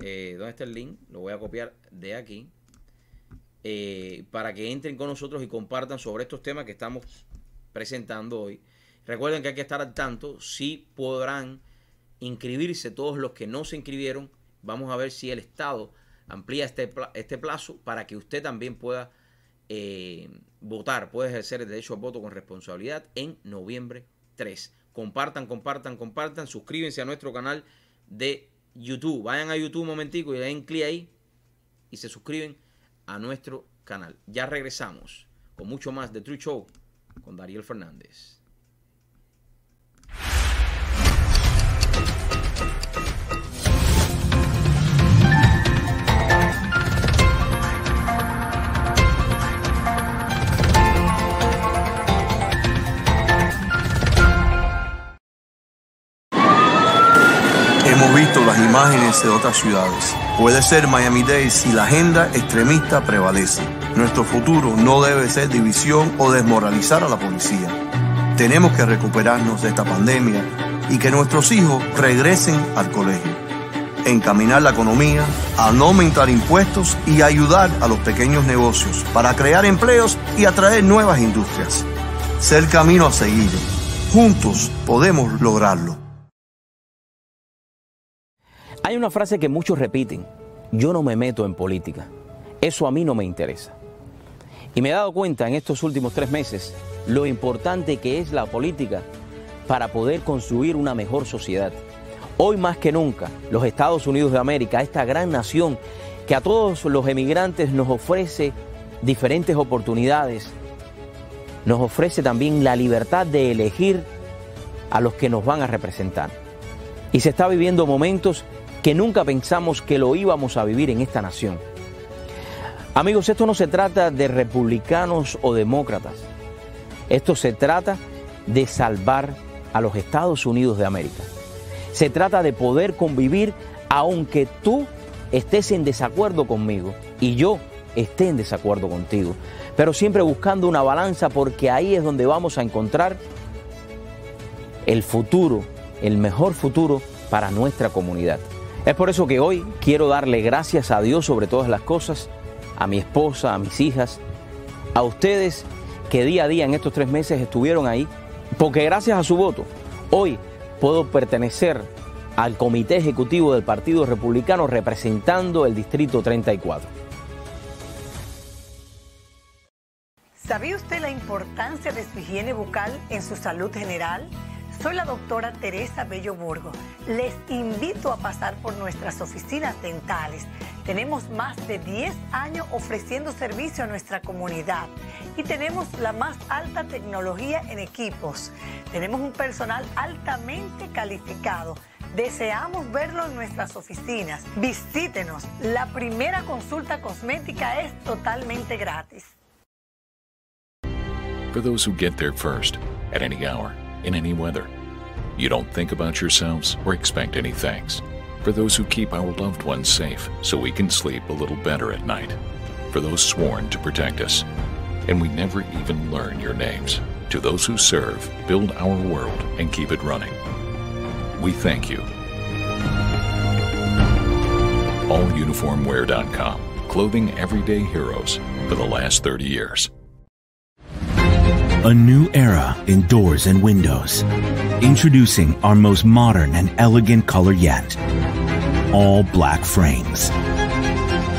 Eh, ¿Dónde está el link? Lo voy a copiar de aquí. Eh, para que entren con nosotros y compartan sobre estos temas que estamos presentando hoy. Recuerden que hay que estar al tanto. Si podrán inscribirse todos los que no se inscribieron. Vamos a ver si el Estado amplía este, este plazo para que usted también pueda eh, votar, puede ejercer el derecho al voto con responsabilidad en noviembre 3. Compartan, compartan, compartan. Suscríbanse a nuestro canal de YouTube. Vayan a YouTube un momentico y den clic ahí y se suscriben a nuestro canal. Ya regresamos con mucho más de True Show con Dariel Fernández. De otras ciudades. Puede ser Miami-Dade si la agenda extremista prevalece. Nuestro futuro no debe ser división o desmoralizar a la policía. Tenemos que recuperarnos de esta pandemia y que nuestros hijos regresen al colegio. Encaminar la economía, a no aumentar impuestos y ayudar a los pequeños negocios para crear empleos y atraer nuevas industrias. Ser camino a seguir. Juntos podemos lograrlo. Hay una frase que muchos repiten, yo no me meto en política, eso a mí no me interesa. Y me he dado cuenta en estos últimos tres meses lo importante que es la política para poder construir una mejor sociedad. Hoy más que nunca, los Estados Unidos de América, esta gran nación que a todos los emigrantes nos ofrece diferentes oportunidades, nos ofrece también la libertad de elegir a los que nos van a representar. Y se está viviendo momentos que nunca pensamos que lo íbamos a vivir en esta nación. Amigos, esto no se trata de republicanos o demócratas. Esto se trata de salvar a los Estados Unidos de América. Se trata de poder convivir aunque tú estés en desacuerdo conmigo y yo esté en desacuerdo contigo. Pero siempre buscando una balanza porque ahí es donde vamos a encontrar el futuro, el mejor futuro para nuestra comunidad. Es por eso que hoy quiero darle gracias a Dios sobre todas las cosas, a mi esposa, a mis hijas, a ustedes que día a día en estos tres meses estuvieron ahí, porque gracias a su voto, hoy puedo pertenecer al comité ejecutivo del Partido Republicano representando el Distrito 34. ¿Sabía usted la importancia de su higiene bucal en su salud general? Soy la doctora Teresa Bello Burgo. Les invito a pasar por nuestras oficinas dentales. Tenemos más de 10 años ofreciendo servicio a nuestra comunidad y tenemos la más alta tecnología en equipos. Tenemos un personal altamente calificado. Deseamos verlo en nuestras oficinas. Visítenos. La primera consulta cosmética es totalmente gratis. For those who get there first, at any hour, in any weather. You don't think about yourselves or expect any thanks. For those who keep our loved ones safe so we can sleep a little better at night. For those sworn to protect us. And we never even learn your names. To those who serve, build our world, and keep it running. We thank you. AllUniformwear.com, clothing everyday heroes for the last 30 years. A new era in doors and windows. Introducing our most modern and elegant color yet. All black frames.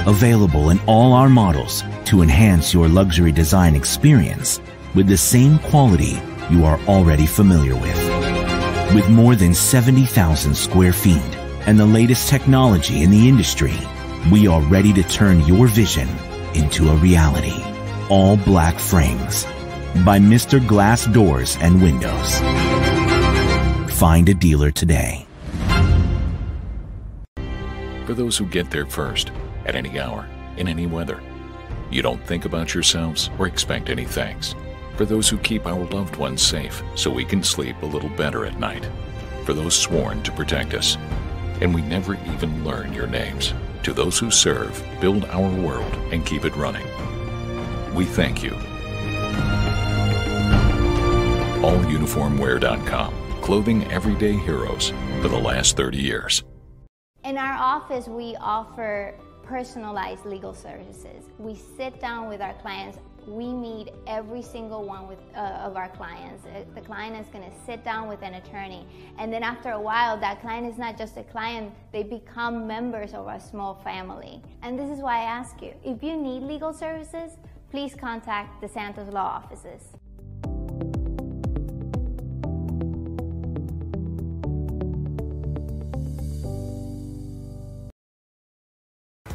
Available in all our models to enhance your luxury design experience with the same quality you are already familiar with. With more than 70,000 square feet and the latest technology in the industry, we are ready to turn your vision into a reality. All black frames by Mr. Glass Doors and Windows. Find a dealer today. For those who get there first, at any hour, in any weather. You don't think about yourselves or expect any thanks. For those who keep our loved ones safe so we can sleep a little better at night. For those sworn to protect us. and we never even learn your names. To those who serve, build our world, and keep it running, we thank you. AllUniformwear.com, clothing everyday heroes for the last 30 years. In our office, we offer personalized legal services. We sit down with our clients. We meet every single one with, uh, of our clients. Uh, The client is going to sit down with an attorney. And then after a while, that client is not just a client, they become members of our small family. And this is why I ask you if you need legal services, please contact the Santos Law offices.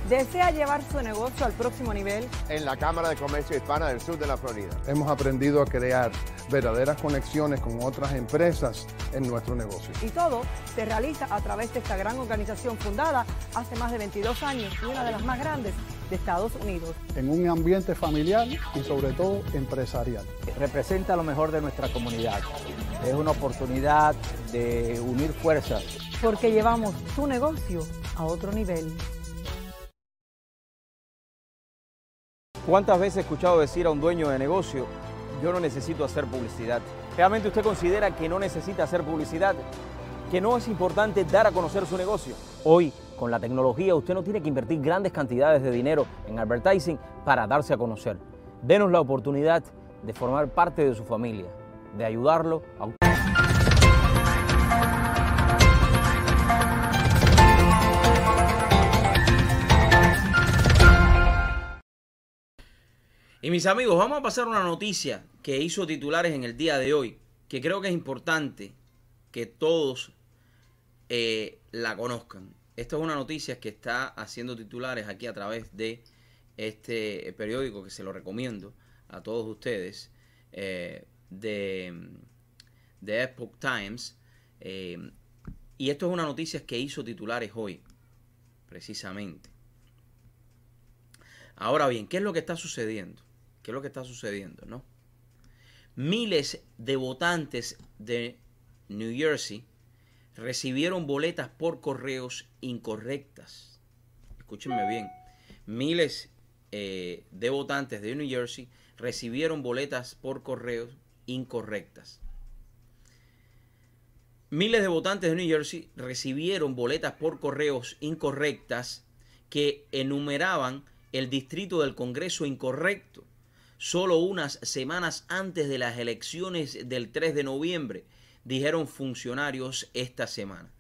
¿Desea llevar su negocio al próximo nivel? en la Cámara de Comercio Hispana del Sur de la Florida. Hemos aprendido a crear verdaderas conexiones con otras empresas en nuestro negocio. Y todo se realiza a través de esta gran organización fundada hace más de 22 años y una de las más grandes de Estados Unidos. en un ambiente familiar y sobre todo empresarial. representa lo mejor de nuestra comunidad. Es una oportunidad de unir fuerzas. Porque llevamos tu negocio a otro nivel. ¿Cuántas veces he escuchado decir a un dueño de negocio, yo no necesito hacer publicidad? ¿Realmente usted considera que no necesita hacer publicidad? ¿Que no es importante dar a conocer su negocio? Hoy, con la tecnología, usted no tiene que invertir grandes cantidades de dinero en advertising para darse a conocer. Denos la oportunidad de formar parte de su familia, de ayudarlo a Y mis amigos, vamos a pasar una noticia que hizo titulares en el día de hoy, que creo que es importante que todos eh, la conozcan. Esta es una noticia que está haciendo titulares aquí a través de este periódico que se lo recomiendo a todos ustedes, eh, de, de Epoch Times. eh, y esto es una noticia que hizo titulares hoy, precisamente. Ahora bien, ¿qué es lo que está sucediendo? ¿Qué es lo que está sucediendo, no? Miles de votantes de New Jersey recibieron boletas por correos incorrectas. Escúchenme bien. Miles eh, de votantes de New Jersey recibieron boletas por correos incorrectas. Miles de votantes de New Jersey recibieron boletas por correos incorrectas que enumeraban el distrito del Congreso incorrecto solo unas semanas antes de las elecciones del 3 de noviembre, dijeron funcionarios esta semana.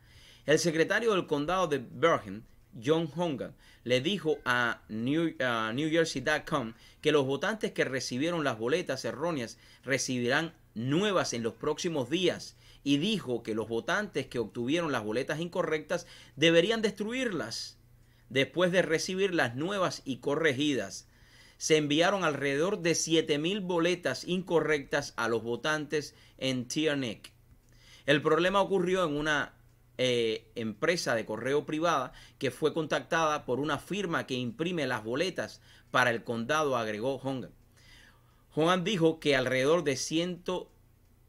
El secretario del condado de Bergen, John Hongan, le dijo a New, a NewJersey.com que los votantes que recibieron las boletas erróneas recibirán nuevas en los próximos días y dijo que los votantes que obtuvieron las boletas incorrectas deberían destruirlas después de recibir las nuevas y corregidas se enviaron alrededor de 7.000 boletas incorrectas a los votantes en Tierney. El problema ocurrió en una eh, empresa de correo privada que fue contactada por una firma que imprime las boletas para el condado, agregó Hongan. Hongan dijo que alrededor de, 100,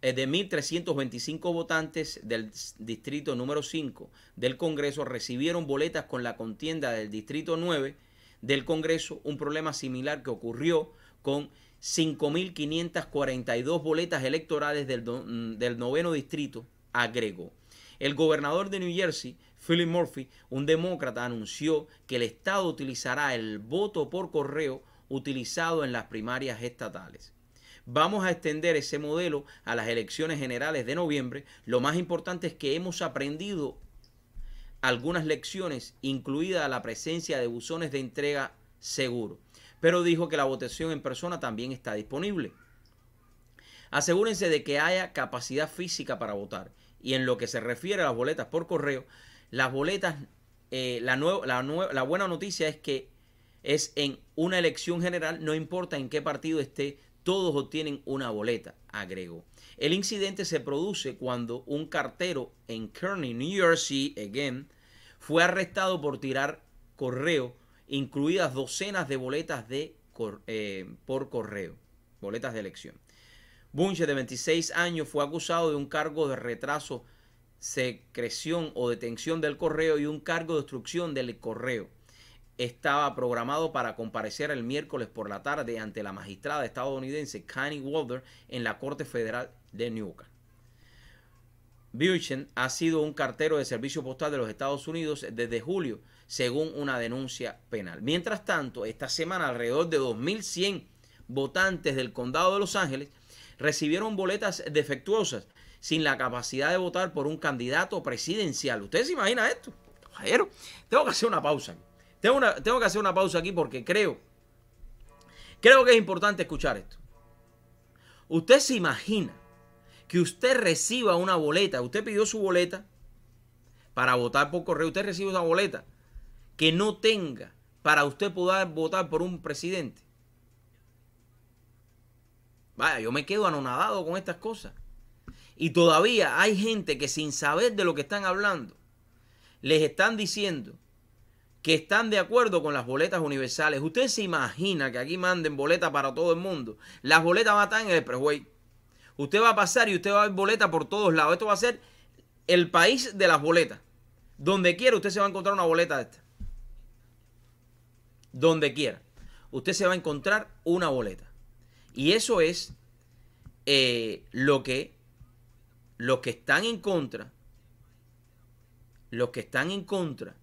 eh, de 1.325 votantes del distrito número 5 del Congreso recibieron boletas con la contienda del distrito 9 del Congreso un problema similar que ocurrió con 5.542 boletas electorales del, do- del noveno distrito, agregó. El gobernador de New Jersey, Philip Murphy, un demócrata, anunció que el Estado utilizará el voto por correo utilizado en las primarias estatales. Vamos a extender ese modelo a las elecciones generales de noviembre. Lo más importante es que hemos aprendido algunas lecciones, incluida la presencia de buzones de entrega seguro. Pero dijo que la votación en persona también está disponible. Asegúrense de que haya capacidad física para votar. Y en lo que se refiere a las boletas por correo, las boletas, eh, la, la buena noticia es que es en una elección general, no importa en qué partido esté, todos obtienen una boleta, agregó. El incidente se produce cuando un cartero en Kearney, New Jersey, again, fue arrestado por tirar correo, incluidas docenas de boletas de eh, por correo, boletas de elección. Bunche, de 26 años, fue acusado de un cargo de retraso secreción o detención del correo y un cargo de obstrucción del correo. Estaba programado para comparecer el miércoles por la tarde ante la magistrada estadounidense Connie Walder en la Corte Federal de Newark. Burchen ha sido un cartero de servicio postal de los Estados Unidos desde julio, según una denuncia penal. Mientras tanto, esta semana alrededor de 2.100 votantes del condado de Los Ángeles recibieron boletas defectuosas sin la capacidad de votar por un candidato presidencial. ¿Ustedes se imaginan esto? Caballero, tengo que hacer una pausa. Tengo, tengo que hacer una pausa aquí porque creo, creo que es importante escuchar esto. Usted se imagina que usted reciba una boleta, usted pidió su boleta para votar por correo, usted recibe una boleta que no tenga para usted poder votar por un presidente. Vaya, yo me quedo anonadado con estas cosas. Y todavía hay gente que sin saber de lo que están hablando, les están diciendo que están de acuerdo con las boletas universales. Usted se imagina que aquí manden boletas para todo el mundo. Las boletas estar en el preway. Usted va a pasar y usted va a ver boletas por todos lados. Esto va a ser el país de las boletas. Donde quiera usted se va a encontrar una boleta de esta. Donde quiera. Usted se va a encontrar una boleta. Y eso es eh, lo que los que están en contra, los que están en contra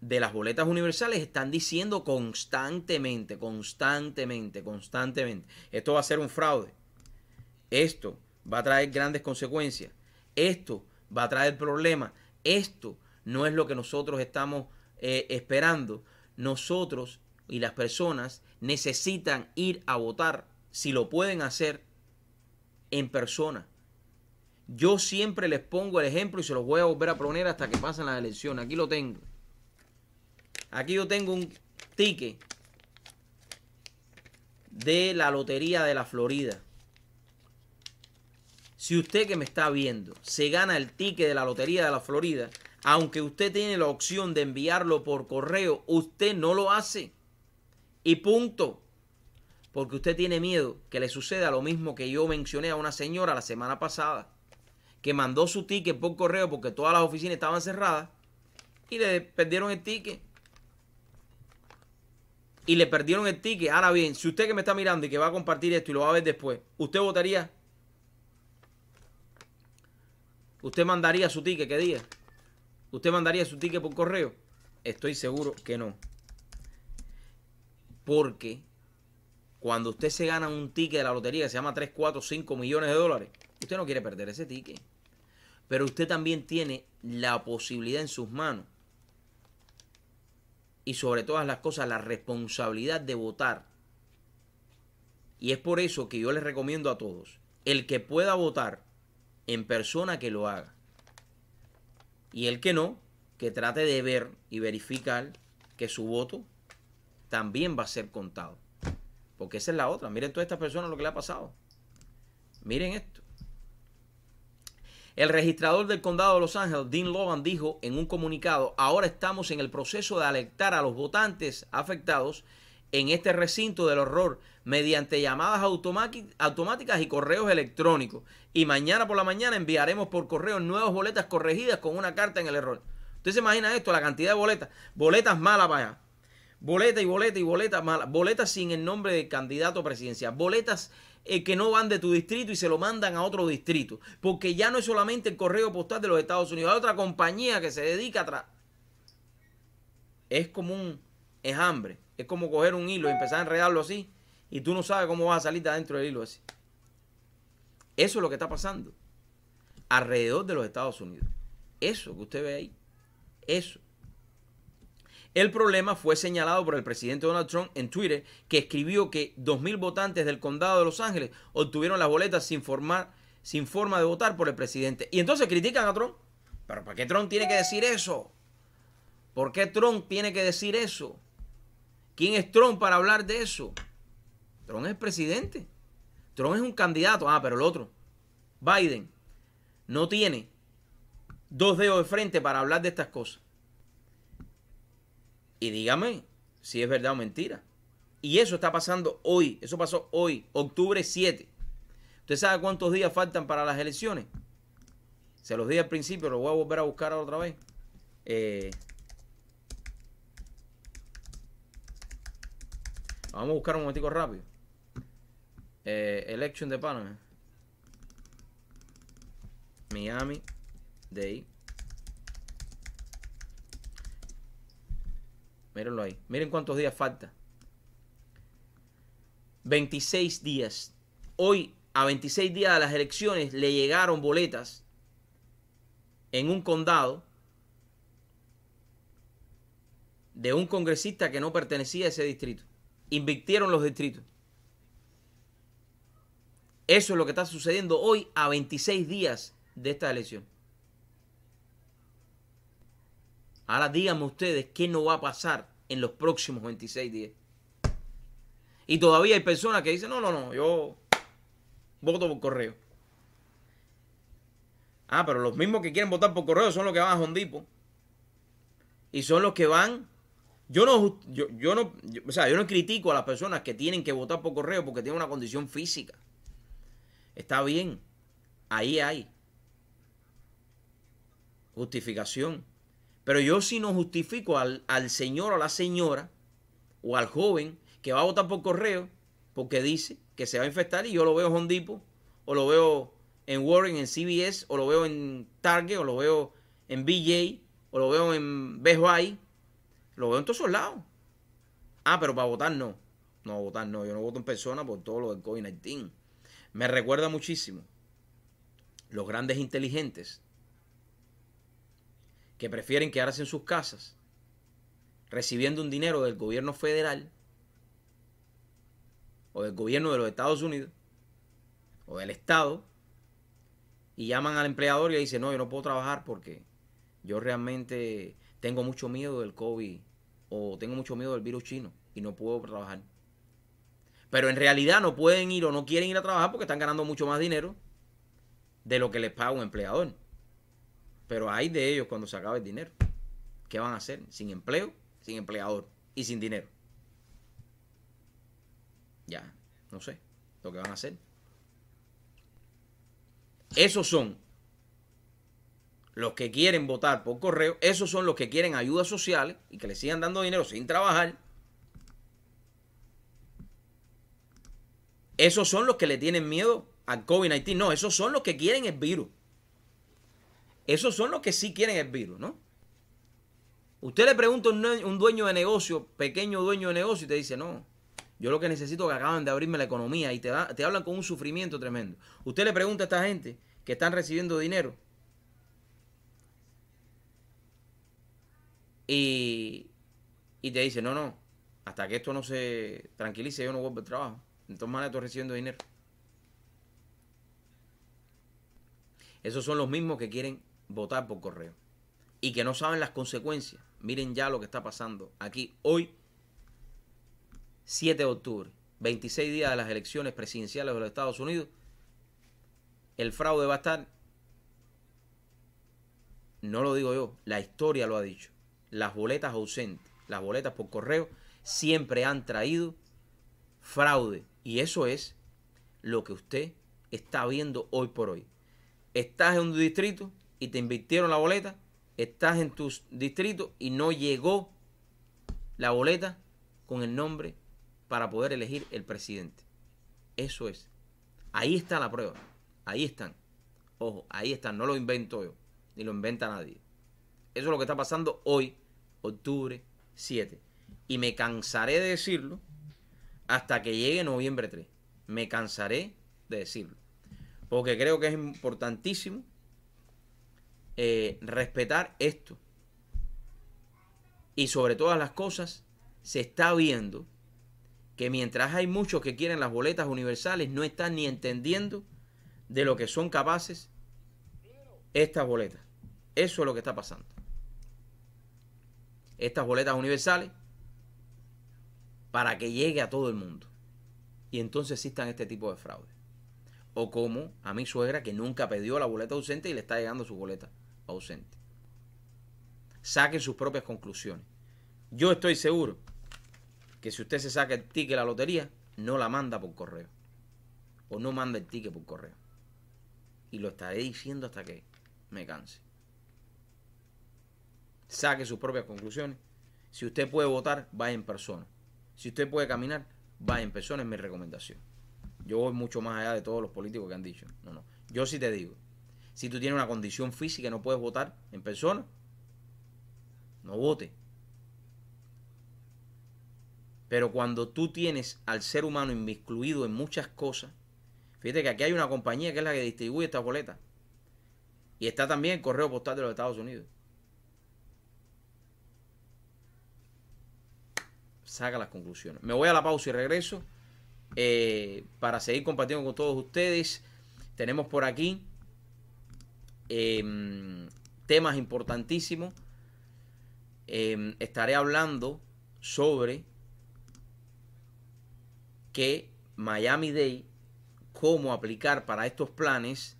de las boletas universales están diciendo constantemente, constantemente, constantemente, esto va a ser un fraude, esto va a traer grandes consecuencias, esto va a traer problemas, esto no es lo que nosotros estamos eh, esperando, nosotros y las personas necesitan ir a votar, si lo pueden hacer, en persona yo siempre les pongo el ejemplo y se los voy a volver a poner hasta que pasen las elecciones. Aquí lo tengo. Aquí yo tengo un ticket de la Lotería de la Florida. Si usted que me está viendo se gana el ticket de la Lotería de la Florida, aunque usted tiene la opción de enviarlo por correo, usted no lo hace. Y punto. Porque usted tiene miedo que le suceda lo mismo que yo mencioné a una señora la semana pasada que mandó su ticket por correo porque todas las oficinas estaban cerradas y le perdieron el ticket. Y le perdieron el ticket. Ahora bien, si usted que me está mirando y que va a compartir esto y lo va a ver después, ¿usted votaría? ¿Usted mandaría su ticket qué día? ¿Usted mandaría su ticket por correo? Estoy seguro que no. Porque cuando usted se gana un ticket de la lotería que se llama 3, 4, 5 millones de dólares, usted no quiere perder ese ticket. Pero usted también tiene la posibilidad en sus manos y sobre todas las cosas la responsabilidad de votar. Y es por eso que yo les recomiendo a todos, el que pueda votar en persona que lo haga. Y el que no, que trate de ver y verificar que su voto también va a ser contado. Porque esa es la otra. Miren todas estas personas lo que le ha pasado. Miren esto. El registrador del condado de Los Ángeles, Dean Logan, dijo en un comunicado, ahora estamos en el proceso de alertar a los votantes afectados en este recinto del horror mediante llamadas automáticas y correos electrónicos. Y mañana por la mañana enviaremos por correo nuevas boletas corregidas con una carta en el error. ¿Usted se imagina esto? La cantidad de boletas. Boletas malas para allá. Boleta y boleta y boleta malas. Boletas sin el nombre de candidato presidencial. Boletas eh, que no van de tu distrito y se lo mandan a otro distrito. Porque ya no es solamente el correo postal de los Estados Unidos, hay otra compañía que se dedica a... es como un hambre Es como coger un hilo y empezar a enredarlo así y tú no sabes cómo vas a salir de adentro del hilo así. Eso es lo que está pasando alrededor de los Estados Unidos. Eso que usted ve ahí. Eso. El problema fue señalado por el presidente Donald Trump en Twitter, que escribió que 2.000 votantes del condado de Los Ángeles obtuvieron las boletas sin, sin forma de votar por el presidente. Y entonces critican a Trump. ¿Pero por qué Trump tiene que decir eso? ¿Por qué Trump tiene que decir eso? ¿Quién es Trump para hablar de eso? Trump es presidente. Trump es un candidato. Ah, pero el otro, Biden, no tiene dos dedos de frente para hablar de estas cosas. Y dígame si es verdad o mentira. Y eso está pasando hoy. Eso pasó hoy, octubre 7. ¿Usted sabe cuántos días faltan para las elecciones? Se los di al principio, lo voy a volver a buscar otra vez. Eh, vamos a buscar un momentico rápido. Eh, election de Panama. Miami Day. Mírenlo ahí. Miren cuántos días falta. 26 días. Hoy, a 26 días de las elecciones, le llegaron boletas en un condado de un congresista que no pertenecía a ese distrito. Invirtieron los distritos. Eso es lo que está sucediendo hoy a 26 días de esta elección. Ahora díganme ustedes qué no va a pasar en los próximos 26 días. Y todavía hay personas que dicen, no, no, no, yo voto por correo. Ah, pero los mismos que quieren votar por correo son los que van a Hondipo. Y son los que van... Yo no, yo, yo no, o sea, yo no critico a las personas que tienen que votar por correo porque tienen una condición física. Está bien. Ahí hay justificación. Pero yo sí no justifico al, al señor o a la señora o al joven que va a votar por correo porque dice que se va a infectar y yo lo veo en Hondipo o lo veo en Warren, en CBS, o lo veo en Target, o lo veo en BJ, o lo veo en Best. Lo veo en todos lados. Ah, pero para votar no. No, votar no. Yo no voto en persona por todo lo del COVID-19. Me recuerda muchísimo los grandes inteligentes que prefieren quedarse en sus casas recibiendo un dinero del gobierno federal o del gobierno de los Estados Unidos o del Estado y llaman al empleador y le dicen, no, yo no puedo trabajar porque yo realmente tengo mucho miedo del COVID o tengo mucho miedo del virus chino y no puedo trabajar. Pero en realidad no pueden ir o no quieren ir a trabajar porque están ganando mucho más dinero de lo que les paga un empleador. Pero hay de ellos cuando se acaba el dinero. ¿Qué van a hacer? Sin empleo, sin empleador y sin dinero. Ya, no sé lo que van a hacer. Esos son los que quieren votar por correo, esos son los que quieren ayudas sociales y que le sigan dando dinero sin trabajar. Esos son los que le tienen miedo al COVID-19. No, esos son los que quieren el virus. Esos son los que sí quieren el virus, ¿no? Usted le pregunta a un dueño de negocio, pequeño dueño de negocio, y te dice, no, yo lo que necesito es que acaban de abrirme la economía y te, hablan con un sufrimiento tremendo. Usted le pregunta a esta gente que están recibiendo dinero y, y te dice, no, no, hasta que esto no se tranquilice yo no vuelvo al trabajo. Entonces, maneras estoy recibiendo dinero. Esos son los mismos que quieren votar por correo y que no saben las consecuencias. Miren ya lo que está pasando aquí hoy 7 de octubre, 26 días de las elecciones presidenciales de los Estados Unidos, el fraude va a estar, no lo digo yo, la historia lo ha dicho, las boletas ausentes, las boletas por correo, siempre han traído fraude. Y eso es lo que usted está viendo hoy por hoy. Estás en un distrito y te invirtieron la boleta, estás en tu distrito y no llegó la boleta con el nombre para poder elegir el presidente. Eso es. Ahí está la prueba. Ahí están. Ojo, ahí están. No lo invento yo. Ni lo inventa nadie. Eso es lo que está pasando hoy, octubre 7. Y me cansaré de decirlo hasta que llegue noviembre 3. Me cansaré de decirlo. Porque creo que es importantísimo eh, respetar esto. Y sobre todas las cosas, se está viendo que mientras hay muchos que quieren las boletas universales, no están ni entendiendo de lo que son capaces estas boletas. Eso es lo que está pasando. Estas boletas universales para que llegue a todo el mundo. Y entonces existan este tipo de fraude. O como a mi suegra que nunca pidió la boleta ausente y le está llegando su boleta ausente. Saquen sus propias conclusiones. Yo estoy seguro que si usted se saca el ticket de la lotería, no la manda por correo. O no manda el ticket por correo. Y lo estaré diciendo hasta que me canse. Saque sus propias conclusiones. Si usted puede votar, vaya en persona. Si usted puede caminar, vaya en persona, es mi recomendación. Yo voy mucho más allá de todos los políticos que han dicho. No, no. Yo sí te digo, si tú tienes una condición física y no puedes votar en persona, no vote. Pero cuando tú tienes al ser humano inmiscuido en muchas cosas, fíjate que aquí hay una compañía que es la que distribuye esta boleta. Y está también el correo postal de los Estados Unidos. Saca las conclusiones. Me voy a la pausa y regreso eh, para seguir compartiendo con todos ustedes. Tenemos por aquí em, temas importantísimos. Em, estaré hablando sobre que Miami Day, cómo aplicar para estos planes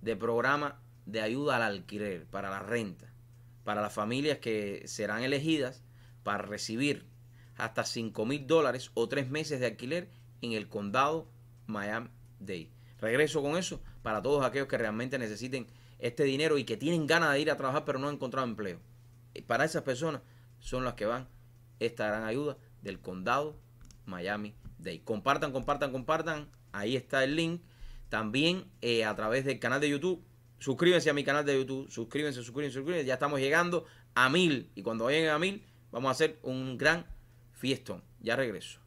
de programa de ayuda al alquiler, para la renta, para las familias que serán elegidas para recibir hasta 5 mil dólares o tres meses de alquiler en el condado Miami Dade. Regreso con eso para todos aquellos que realmente necesiten este dinero y que tienen ganas de ir a trabajar pero no han encontrado empleo. Para esas personas son las que van esta gran ayuda del condado Miami Dade. Compartan, compartan, compartan. Ahí está el link. También eh, a través del canal de YouTube. Suscríbanse a mi canal de YouTube. Suscríbanse, suscríbanse, suscríbanse. Ya estamos llegando a mil. Y cuando lleguen a mil, vamos a hacer un gran fiestón. Ya regreso.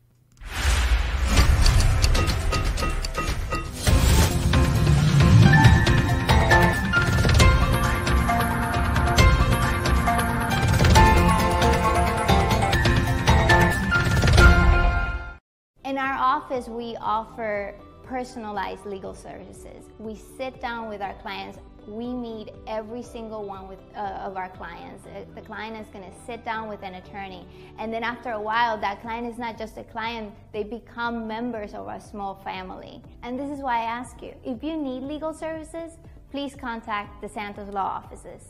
In our office, we offer personalized legal services. We sit down with our clients. We meet every single one with, uh, of our clients. Uh, The client is going to sit down with an attorney. And then after a while, that client is not just a client, they become members of our small family. And this is why I ask you if you need legal services, please contact the Santos Law offices.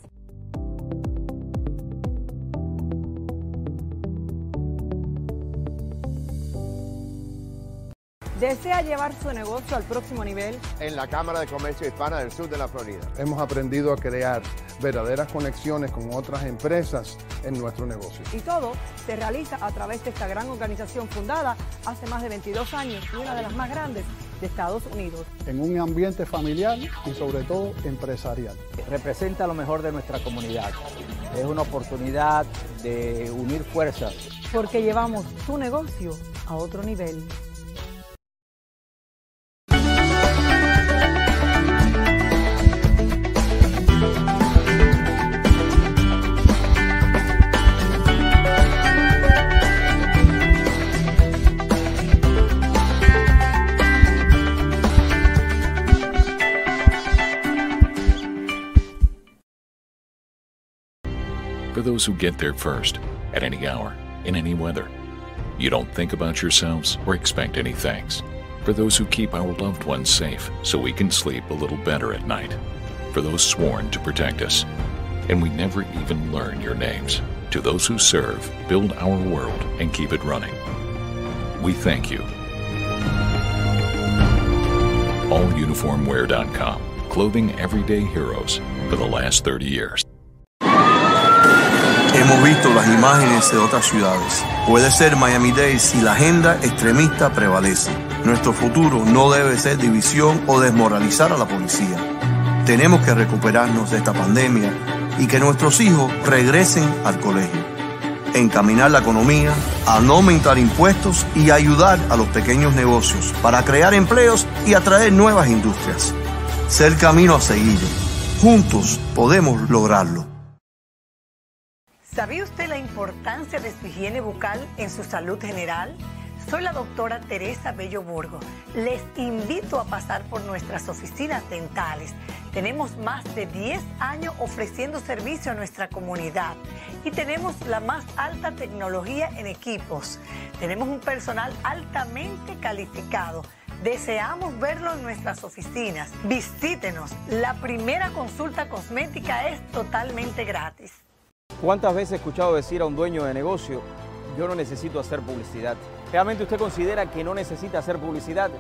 ¿Desea llevar su negocio al próximo nivel? En la Cámara de Comercio Hispana del Sur de la Florida. Hemos aprendido a crear verdaderas conexiones con otras empresas en nuestro negocio. Y todo se realiza a través de esta gran organización fundada hace más de 22 años y una de las más grandes de Estados Unidos. En un ambiente familiar y sobre todo empresarial. Representa lo mejor de nuestra comunidad. Es una oportunidad de unir fuerzas. Porque llevamos tu negocio a otro nivel. Those who get there first, at any hour, in any weather. You don't think about yourselves or expect any thanks. For those who keep our loved ones safe so we can sleep a little better at night. For those sworn to protect us. And we never even learn your names. To those who serve, build our world, and keep it running. We thank you. AllUniformwear.com. Clothing everyday heroes for the last 30 years. Hemos visto las imágenes de otras ciudades. Puede ser Miami-Dade si la agenda extremista prevalece. Nuestro futuro no debe ser división o desmoralizar a la policía. Tenemos que recuperarnos de esta pandemia y que nuestros hijos regresen al colegio. Encaminar la economía, a no aumentar impuestos y ayudar a los pequeños negocios para crear empleos y atraer nuevas industrias. Ser camino a seguir. Juntos podemos lograrlo. ¿Sabía usted la importancia de su higiene bucal en su salud general? Soy la doctora Teresa Bello Burgo. Les invito a pasar por nuestras oficinas dentales. Tenemos más de 10 años ofreciendo servicio a nuestra comunidad y tenemos la más alta tecnología en equipos. Tenemos un personal altamente calificado. Deseamos verlo en nuestras oficinas. Visítenos. La primera consulta cosmética es totalmente gratis. ¿Cuántas veces he escuchado decir a un dueño de negocio, yo no necesito hacer publicidad? ¿Realmente usted considera que no necesita hacer publicidad?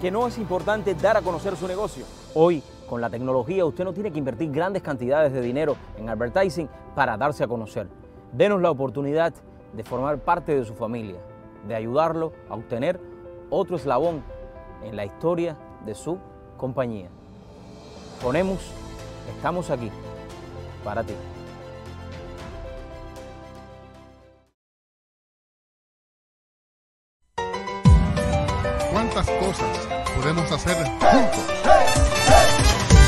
¿Que no es importante dar a conocer su negocio? Hoy Con la tecnología usted no tiene que invertir grandes cantidades de dinero en advertising para darse a conocer. Denos la oportunidad de formar parte de su familia, de ayudarlo a obtener otro eslabón en la historia de su compañía. Ponemos, estamos aquí para ti. ¿Cuántas cosas podemos hacer juntos?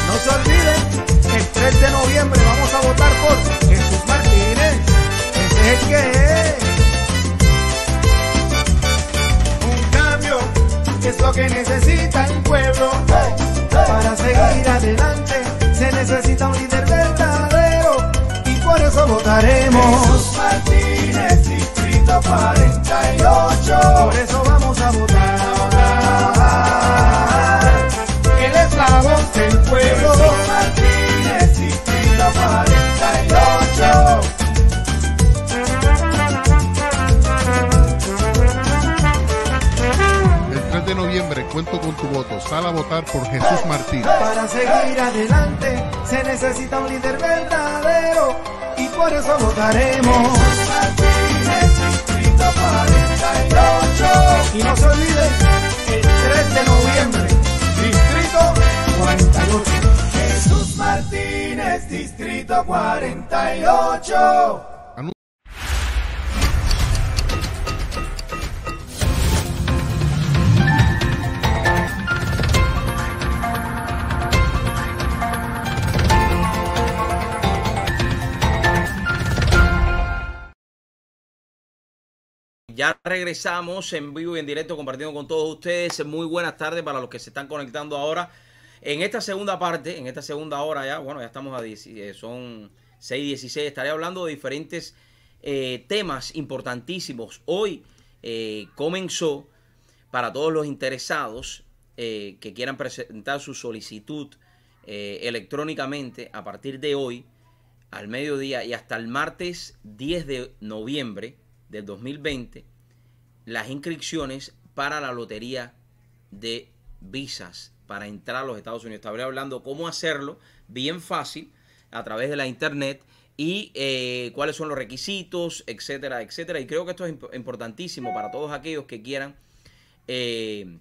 No se olviden que el 3 de noviembre vamos a votar por Jesús Martínez. Ese es el que es. Un cambio que es lo que necesita el pueblo. Para seguir adelante se necesita un líder verdadero y por eso votaremos. Jesús Martínez, distrito 48. Por eso vamos a votar. Él es la voz del pueblo. Jesús Martínez, distrito 48. El 3 de noviembre cuento con tu voto. Sal a votar por Jesús Martínez. Para seguir adelante se necesita un líder verdadero y por eso votaremos. Distrito 48. 148. Ya regresamos en vivo y en directo compartiendo con todos ustedes. Muy buenas tardes para los que se están conectando ahora en esta segunda parte, en esta segunda hora ya, bueno, ya estamos a 10, eh, son 6.16, estaré hablando de diferentes eh, temas importantísimos. Hoy eh, comenzó para todos los interesados que quieran presentar su solicitud electrónicamente a partir de hoy al mediodía y hasta el martes 10 de noviembre del 2020 las inscripciones para la lotería de visas para entrar a los Estados Unidos. Estaré hablando cómo hacerlo bien fácil a través de la internet y eh, cuáles son los requisitos, etcétera, etcétera. Y creo que esto es imp- importantísimo para todos aquellos que quieran eh,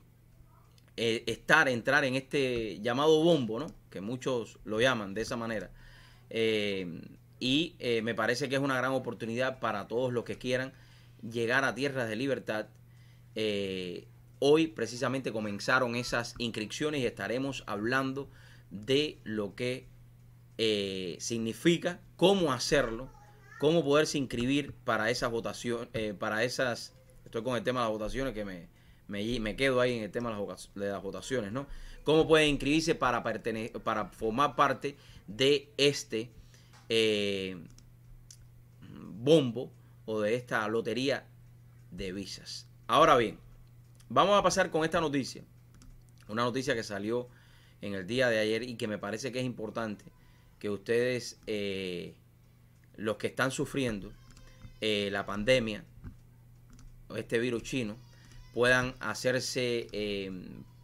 eh, estar, entrar en este llamado bombo, ¿no? Que muchos lo llaman de esa manera. Y me parece que es una gran oportunidad para todos los que quieran llegar a tierras de libertad. Hoy precisamente comenzaron esas inscripciones y estaremos hablando de lo que eh, significa, cómo hacerlo, cómo poderse inscribir para esas votaciones, eh, para esas, estoy con el tema de las votaciones que me, me, me quedo ahí en el tema de las, votaciones, ¿no? Cómo pueden inscribirse para, para formar parte de este eh, bombo o de esta lotería de visas. Ahora bien, vamos a pasar con esta noticia. Una noticia que salió en el día de ayer y que me parece que es importante que ustedes, eh, los que están sufriendo eh, la pandemia, este virus chino, puedan hacerse, eh,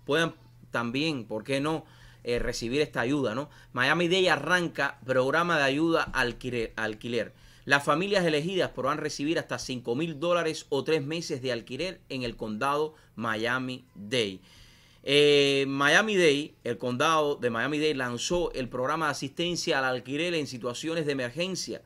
puedan también, ¿por qué no? recibir esta ayuda, ¿no? Miami Dade arranca programa de ayuda alquiler. alquiler. Las familias elegidas podrán recibir hasta 5 mil dólares o tres meses de alquiler en el condado Miami Dade. Eh, Miami Dade, el condado de Miami Dade lanzó el programa de asistencia al alquiler en situaciones de emergencia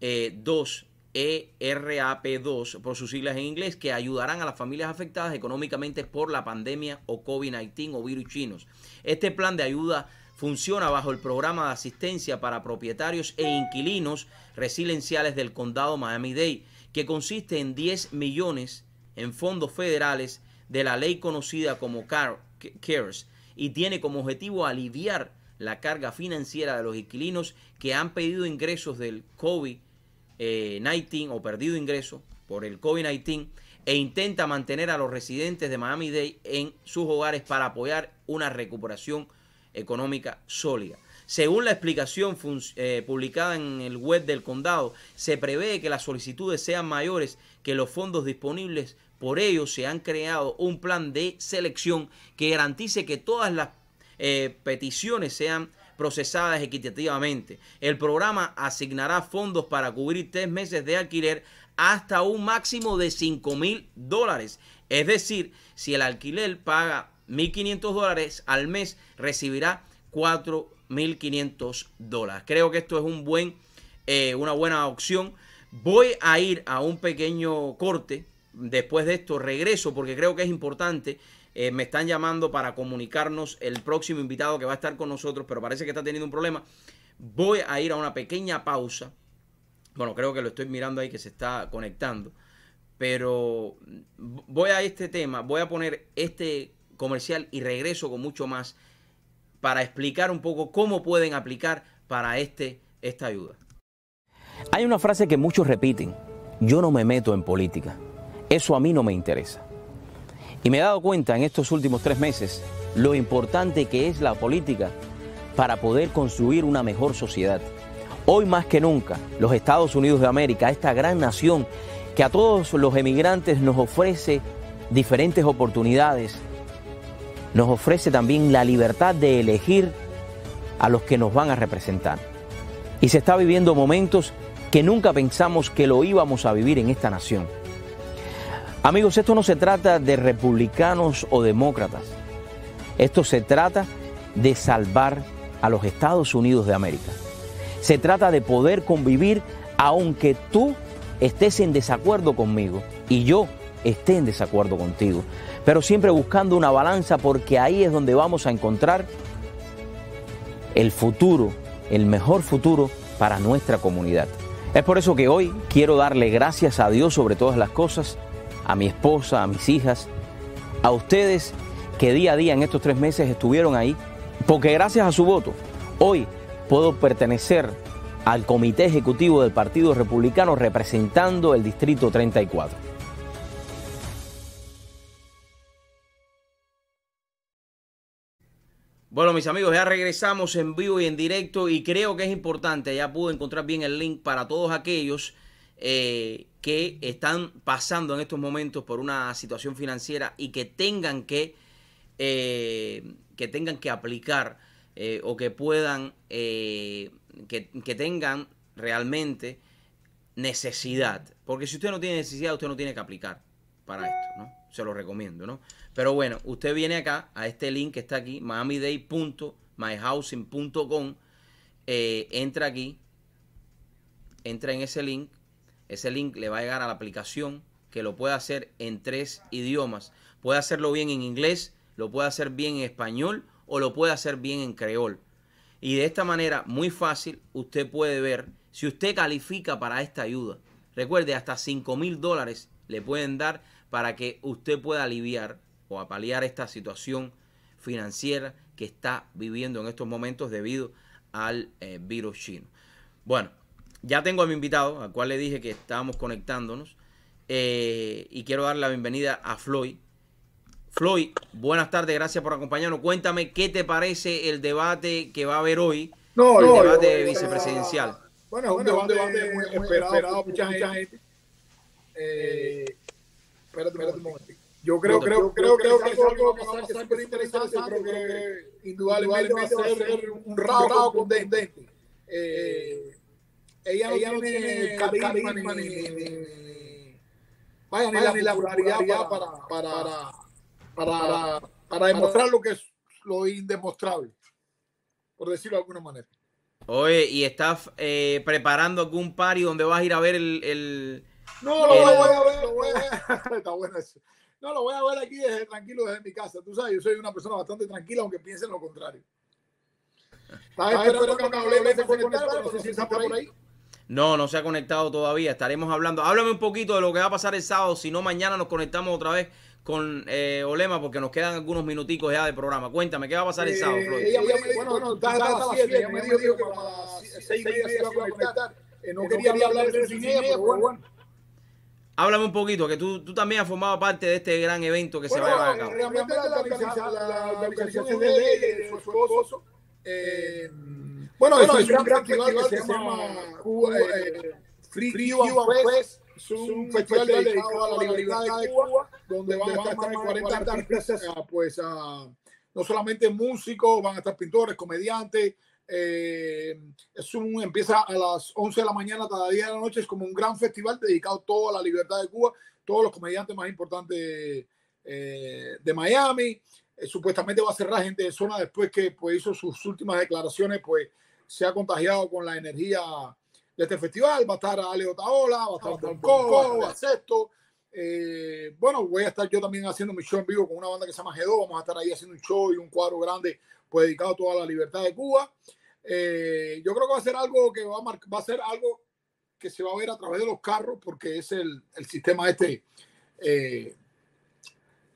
eh, 2 ERAP2 por sus siglas en inglés que ayudarán a las familias afectadas económicamente por la pandemia o COVID-19 o virus chinos. Este plan de ayuda funciona bajo el programa de asistencia para propietarios e inquilinos residenciales del condado Miami-Dade, que consiste en 10 millones en fondos federales de la ley conocida como CAR- CARES y tiene como objetivo aliviar la carga financiera de los inquilinos que han pedido ingresos del COVID-19 o perdido ingresos por el COVID-19 e intenta mantener a los residentes de Miami-Dade en sus hogares para apoyar una recuperación sólida. Según la explicación eh, publicada en el web del condado, se prevé que las solicitudes sean mayores que los fondos disponibles. Por ello, se han creado un plan de selección que garantice que todas las eh, peticiones sean procesadas equitativamente. El programa asignará fondos para cubrir tres meses de alquiler hasta un máximo de 5 mil dólares. Es decir, si el alquiler paga 1.500 dólares al mes, recibirá 4.500 dólares. Creo que esto es un buen, eh, una buena opción. Voy a ir a un pequeño corte. Después de esto regreso porque creo que es importante. Eh, me están llamando para comunicarnos el próximo invitado que va a estar con nosotros, pero parece que está teniendo un problema. Voy a ir a una pequeña pausa. Bueno, creo que lo estoy mirando ahí que se está conectando. Pero voy a este tema, voy a poner este comercial y regreso con mucho más para explicar un poco cómo pueden aplicar para este, esta ayuda. Hay una frase que muchos repiten, yo no me meto en política, eso a mí no me interesa. Y me he dado cuenta en estos últimos tres meses lo importante que es la política para poder construir una mejor sociedad. Hoy más que nunca, los Estados Unidos de América, esta gran nación que a todos los emigrantes nos ofrece diferentes oportunidades, nos ofrece también la libertad de elegir a los que nos van a representar. Y se está viviendo momentos que nunca pensamos que lo íbamos a vivir en esta nación. Amigos, esto no se trata de republicanos o demócratas. Esto se trata de salvar a los Estados Unidos de América. Se trata de poder convivir aunque tú estés en desacuerdo conmigo y yo esté en desacuerdo contigo pero siempre buscando una balanza porque ahí es donde vamos a encontrar el futuro, el mejor futuro para nuestra comunidad. Es por eso que hoy quiero darle gracias a Dios sobre todas las cosas, a mi esposa, a mis hijas, a ustedes que día a día en estos tres meses estuvieron ahí, porque gracias a su voto, hoy puedo pertenecer al comité ejecutivo del Partido Republicano representando el Distrito 34. Bueno, mis amigos, ya regresamos en vivo y en directo y creo que es importante, ya pude encontrar bien el link para todos aquellos eh, que están pasando en estos momentos por una situación financiera y que tengan que, eh, que, tengan que aplicar eh, o que puedan, que, que tengan realmente necesidad. Porque si usted no tiene necesidad, usted no tiene que aplicar para esto, ¿no? Se lo recomiendo, ¿no? Pero bueno, usted viene acá a este link que está aquí, miamiday.myhousing.com, eh, entra aquí, entra en ese link, ese link le va a llegar a la aplicación que lo puede hacer en tres idiomas. Puede hacerlo bien en inglés, lo puede hacer bien en español o lo puede hacer bien en creol. Y de esta manera, muy fácil, usted puede ver si usted califica para esta ayuda. Recuerde, hasta 5 mil dólares le pueden dar para que usted pueda aliviar o a paliar esta situación financiera que está viviendo en estos momentos debido al eh, virus chino. Bueno, ya tengo a mi invitado, al cual le dije que estábamos conectándonos, eh, y quiero darle la bienvenida a Floyd. Floyd, buenas tardes, gracias por acompañarnos. Cuéntame qué te parece el debate que va a haber hoy, no, el no, debate no, vicepresidencial. Bueno, es un debate, muy, esperado, mucha gente. Eh, espérate, espérate un momento. Yo creo, creo, creo, creo que es algo que va a pasar súper interesante. Creo que indudablemente va a ser un rabo contundente. Eh, ella, no ella no tiene carisma ni, ni, ni, vaya, ni, la, ni la popularidad para, para, para, para, demostrar lo que es lo indemostrable, por decirlo de alguna manera. Oye, ¿y estás eh, preparando algún party donde vas a ir a ver el... el no, lo voy a ver, lo voy a ver. Está bueno eso. No, lo voy a ver aquí desde tranquilo desde mi casa. Tú sabes, yo soy una persona bastante tranquila, aunque piense en lo contrario. Estaba esperando que Manuel se conectara, no sé si está por ahí. No, no se ha conectado todavía. Estaremos hablando. Háblame un poquito de lo que va a pasar el sábado. Si no, mañana nos conectamos otra vez con eh, Olema porque nos quedan algunos minuticos ya de programa. Cuéntame, ¿qué va a pasar el sábado, Floyd? Ella me dijo, bueno, no, está a las 7. Ella me dijo que para las 6 y media se iba a conectar. Eh, no quería hablar de eso sin ella, pero bueno. Háblame un poquito, que tú, tú también has formado parte de este gran evento que bueno, se va a llevar a cabo. Realmente la, organización, la, la organización de ella y de su esposo. Eh, bueno, bueno, es un gran festival que se llama Cuba, eh, Free Cuba Fest. Es un festival dedicado a la libertad de Cuba, donde van a estar más de 40 artistas pues, a, no solamente músicos, van a estar pintores, comediantes. Eh, es un, empieza a las 11 de la mañana cada día de la noche. Es como un gran festival dedicado todo a la libertad de Cuba. Todos los comediantes más importantes eh, de Miami. Eh, supuestamente va a cerrar gente de zona después que pues, hizo sus últimas declaraciones, pues se ha contagiado con la energía de este festival. Va a estar Ale Otaola, va a estar Bonco, va a Sexto. Eh, bueno, voy a estar yo también haciendo mi show en vivo con una banda que se llama G2. Vamos a estar ahí haciendo un show y un cuadro grande pues, dedicado a toda la libertad de Cuba. Eh, yo creo que va a ser algo que va a, va a ser algo que se va a ver a través de los carros porque es el, el sistema este eh,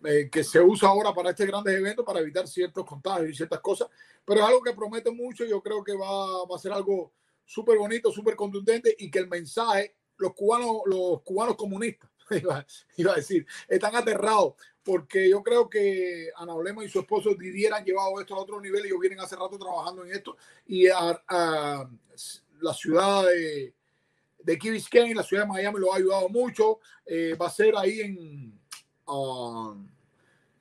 eh, que se usa ahora para estos grandes eventos para evitar ciertos contagios y ciertas cosas, pero es algo que promete mucho. Yo creo que va, va a ser algo súper bonito, súper contundente y que el mensaje, los cubanos, los cubanos comunistas, iba, a decir, están aterrados porque yo creo que Ana Olema y su esposo Didier llevado esto a otro nivel. Ellos vienen hace rato trabajando en esto y a, la ciudad de, de Key Biscayne, la ciudad de Miami, lo ha ayudado mucho. Eh, va a ser ahí en. ah,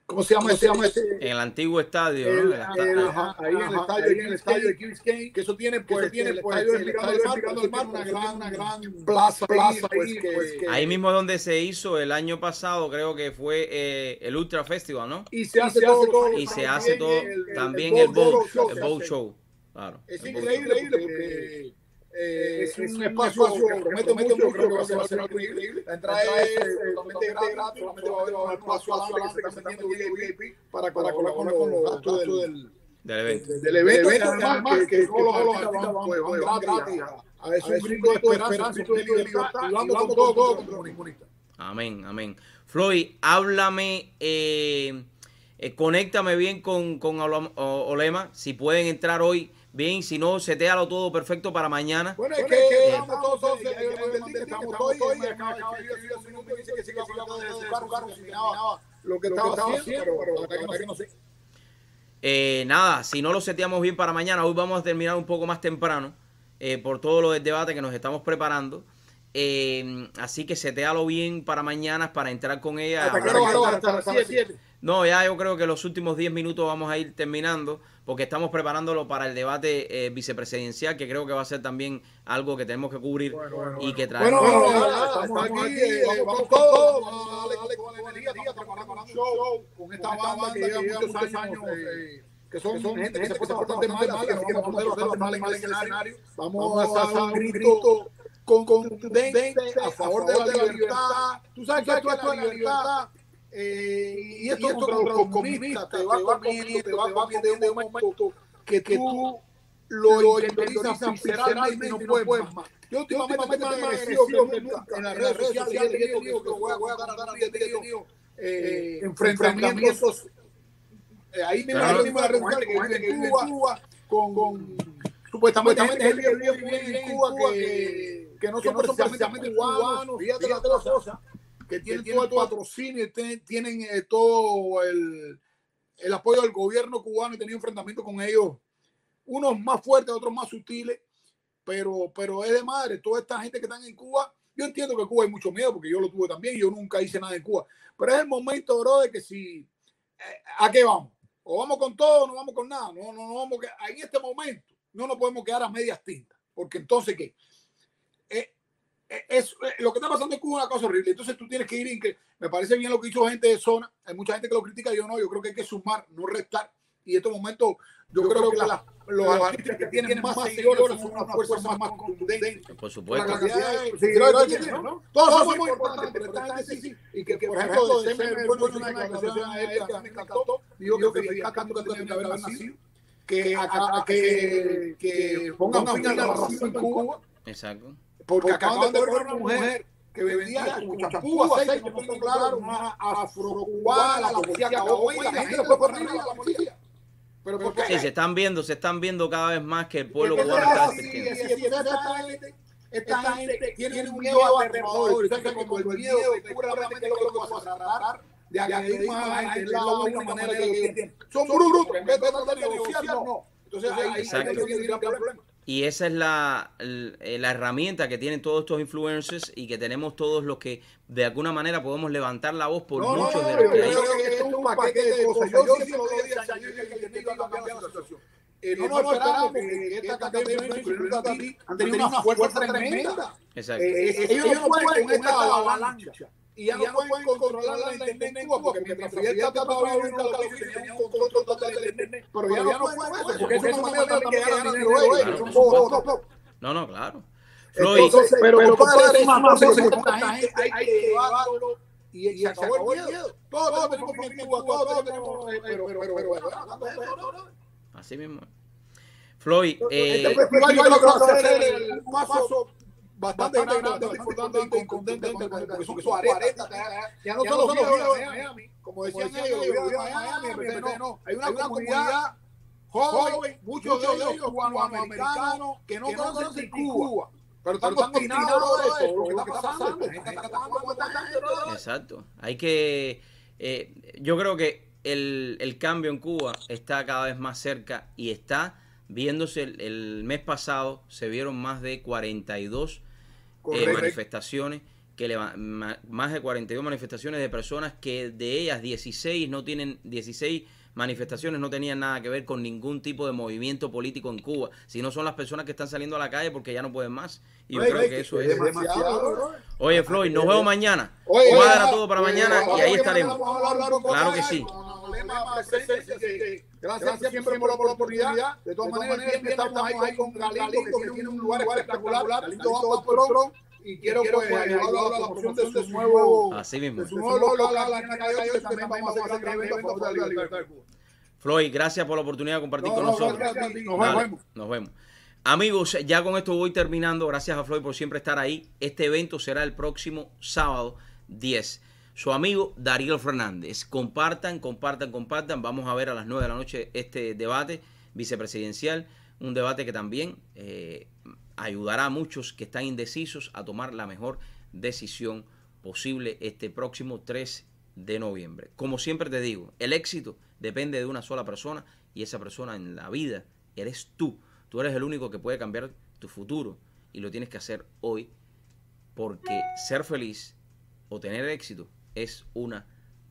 ¿Cómo se llama? Se llama este? En el antiguo estadio, ¿no? El- El esta- el- ajá. ajá, ahí en el estadio, ahí en el estadio de Key Biscayne, que eso tiene, pues, tiene, pues, el estadio Mirando Mar, Mar, pues, una una gran, gran plaza, plaza, pues, ahí, que- pues, que- Ahí mismo donde se hizo el año pasado, creo que fue eh, el Ultra Festival, ¿no? Y se hace todo Y se hace todo también el boat, show. Claro. Es increíble porque eh, es, un espacio que promete mucho, creo que va a ser algo increíble. La entrada es totalmente gratis, solamente va a haber un espacio adelante que se está metiendo VIP para colaborar con los gastos del, Del evento. del evento, que además que, que todos los artistas van, pues, van gratis a, grito de esperanza, un grito de libertad, y vamos con todo, todo. Amén, amén. Floyd, háblame, eh, eh, conéctame bien con, con Olema. Si pueden entrar hoy, bien. Si no, setealo todo perfecto para mañana. Bueno, es que estamos todos, estamos todos y número, dice que terminaba lo que estaba haciendo, pero que no sé. Eh, nada, si no lo seteamos bien para mañana, hoy vamos a terminar un poco más temprano eh, por todo lo del debate que nos estamos preparando. Eh, así que setealo bien para mañana para entrar con ella. No, ya yo creo que los últimos 10 minutos vamos a ir terminando porque estamos preparándolo para el debate eh, vicepresidencial, que creo que va a ser también algo que tenemos que cubrir y que traer. Bueno, bueno, nada, estamos aquí, eh, vamos con todo, vamos a darle, darle con la energía, estamos preparando un show con esta banda que lleva muchos años, eh, que son, son gente que se porta bastante mal, así que vamos a poner bastante mal en el escenario. Vamos a hacer un grito con contundente a favor de la libertad. Tú sabes que esto la libertad. eh, y esto contra los comunistas te va comiendo, te va comiendo un momento que tú lo interiorizas visceralmente y no puedes más. Yo últimamente agresivo que nunca en las redes sociales y que voy a contar a tenido eh, enfrentamientos eh, ahí mismo en las redes sociales que viven en Cuba con, supuestamente gente que vive en Cuba que, que no son precisamente cubanos, fíjate las dos cosas, que tienen todo el patrocinio, y tienen eh, todo el, el apoyo del gobierno cubano y tenido enfrentamiento con ellos, unos más fuertes, otros más sutiles, pero, pero es de madre, toda esta gente que están en Cuba, yo entiendo que en Cuba hay mucho miedo, porque yo lo tuve también, yo nunca hice nada en Cuba, pero es el momento, bro, de que si, eh, ¿a qué vamos? O vamos con todo o no vamos con nada, no, no, no vamos que, en este momento no nos podemos quedar a medias tintas, porque entonces, ¿qué? Eh, es, eh, lo que está pasando en Cuba es una cosa horrible. Entonces tú tienes que ir en que me parece bien lo que hizo gente de zona. Hay mucha gente que lo critica, yo no. Yo creo que hay que sumar, no restar. Y en estos momentos, yo, creo, que la- los artistas que tienen más seguidores son una fuerza más, más contundente. Por La supuesto. cantidad de seguidores que tienen, ¿no? Todos son muy importantes, pero esta gente sí, sí. Y que, por ejemplo, de Semer, bueno, una declaración a él que a mí me encantó. Dijo que Fidel Castro tenía que haber nacido. Que, a- a- que, que pongan fin al racismo en Cuba Exacto. Porque acaban de ver una mujer que vendía champú, aceite, no tengo claro, una afrocubana, la policía acabó y la gente después por arriba a la policía. Pero se están viendo, se están viendo cada vez más que el pueblo cubano está esta gente- tiene un miedo aterrador. Que como el miedo de cura realmente es lo que a tratar de agredir más a la gente. Es la única manera que ellos tienen. Son brutos. En vez de tratar de negociar, no. Entonces ahí gran problema. Y esa es la, eh, la herramienta que tienen todos estos influencers y que tenemos todos los que de alguna manera podemos levantar la voz por No, no, muchos no, de yo los que creo hay. que esto es un paquete de cosas. Yo sí se lo doy a Chayo que el que iba a cambiar la situación. Eh, no nos esperamos que esta incluyendo a ti, han tenido una fuerza tremenda. Exacto. Eh, eh, ellos no pueden con esta avalancha. Y ya no pueden controlar la internet en Cuba, porque mientras Fidel un control total de la internet. Pero ya no pueden eso, porque esa es una manera también que ganan dinero ellos. Son bobotos. No, no, claro. Floyd, Entonces, pero, pero compadre, es una cosa que hay que llevarlo y, y se acabó el miedo. Todos tenemos todos tenemos, eh, pero, pero, pero, pero, pero, así mismo. Floyd, eh, este el paso bastante bastante importante y contundente, porque son 40, ya no solo viejos de Miami, como decían ellos, viejos de Miami, no, hay una comunidad joven, muchos de ellos cubanoamericanos que no conocen Cuba. Pero están obstinados de esto, lo que está pasando. Exacto. Hay que. eh, yo creo que el, el cambio en Cuba está cada vez más cerca y está viéndose. El, el mes pasado se vieron más de 42 eh, manifestaciones. Que leva- ma- más de 42 manifestaciones de personas que de ellas 16 no tienen 16 manifestaciones no tenían nada que ver con ningún tipo de movimiento político en Cuba, sino son las personas que están saliendo a la calle porque ya no pueden más. Y yo Oye, creo oye, que eso es demasiado. Oye, Floyd, nos vemos mañana. Oye, Cuadra todo para mañana y ahí estaremos. Claro que sí. Que Gracias siempre por la oportunidad. De todas maneras, siempre estamos ahí con Galindo, que tiene un lugar espectacular. Galindo va por y quiero pues ayudarlo a la promoción de su nuevo Así mismo. de su nuevo local aquí en Cayo, que también vamos a hacer gran evento la libertad de Cuba. Floyd, gracias por la oportunidad de compartir No, con no, nosotros. gracias a ti. Nos Dale, vemos. Nos vemos. Amigos, ya con esto voy terminando. Gracias a Floyd por siempre estar ahí. Este evento será el próximo sábado 10. Su amigo Darío Fernández. Compartan, compartan, compartan. Vamos a ver a las 9 de la noche este debate vicepresidencial. Un debate que también eh, ayudará a muchos que están indecisos a tomar la mejor decisión posible este próximo 3 de noviembre. Como siempre te digo, el éxito depende de una sola persona y esa persona en la vida eres tú. Tú eres el único que puede cambiar tu futuro y lo tienes que hacer hoy porque ser feliz o tener éxito es una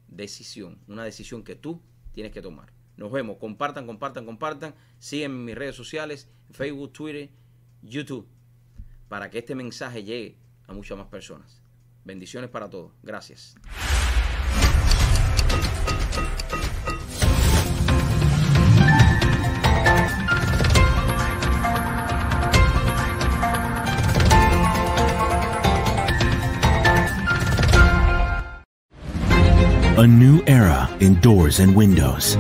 decisión, una decisión que tú tienes que tomar. Nos vemos, compartan, compartan, compartan, sígueme en mis redes sociales, Facebook, Twitter, YouTube, para que este mensaje llegue a muchas más personas. Bendiciones para todos. Gracias. A new era in doors and windows.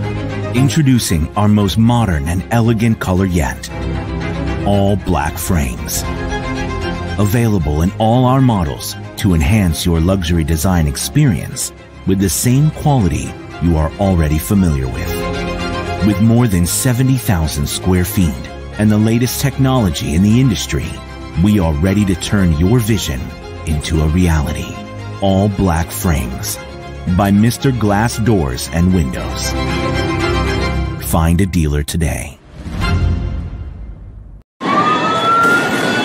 Introducing our most modern and elegant color yet. All black frames. Available in all our models to enhance your luxury design experience with the same quality you are already familiar with. With more than 70,000 square feet and the latest technology in the industry, we are ready to turn your vision into a reality. All black frames by Mr. Glass Doors and Windows. Find a dealer today.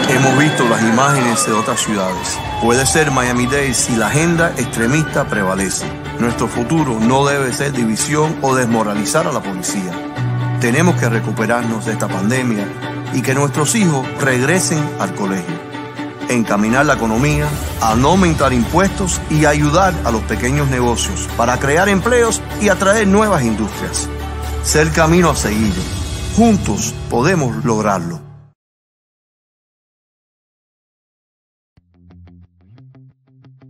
Hemos visto las imágenes de otras ciudades. Puede ser Miami-Dade si la agenda extremista prevalece. Nuestro futuro no debe ser división o desmoralizar a la policía. Tenemos que recuperarnos de esta pandemia y que nuestros hijos regresen al colegio. Encaminar la economía, a no aumentar impuestos y ayudar a los pequeños negocios para crear empleos y atraer nuevas industrias. Ser camino a seguir. Juntos podemos lograrlo.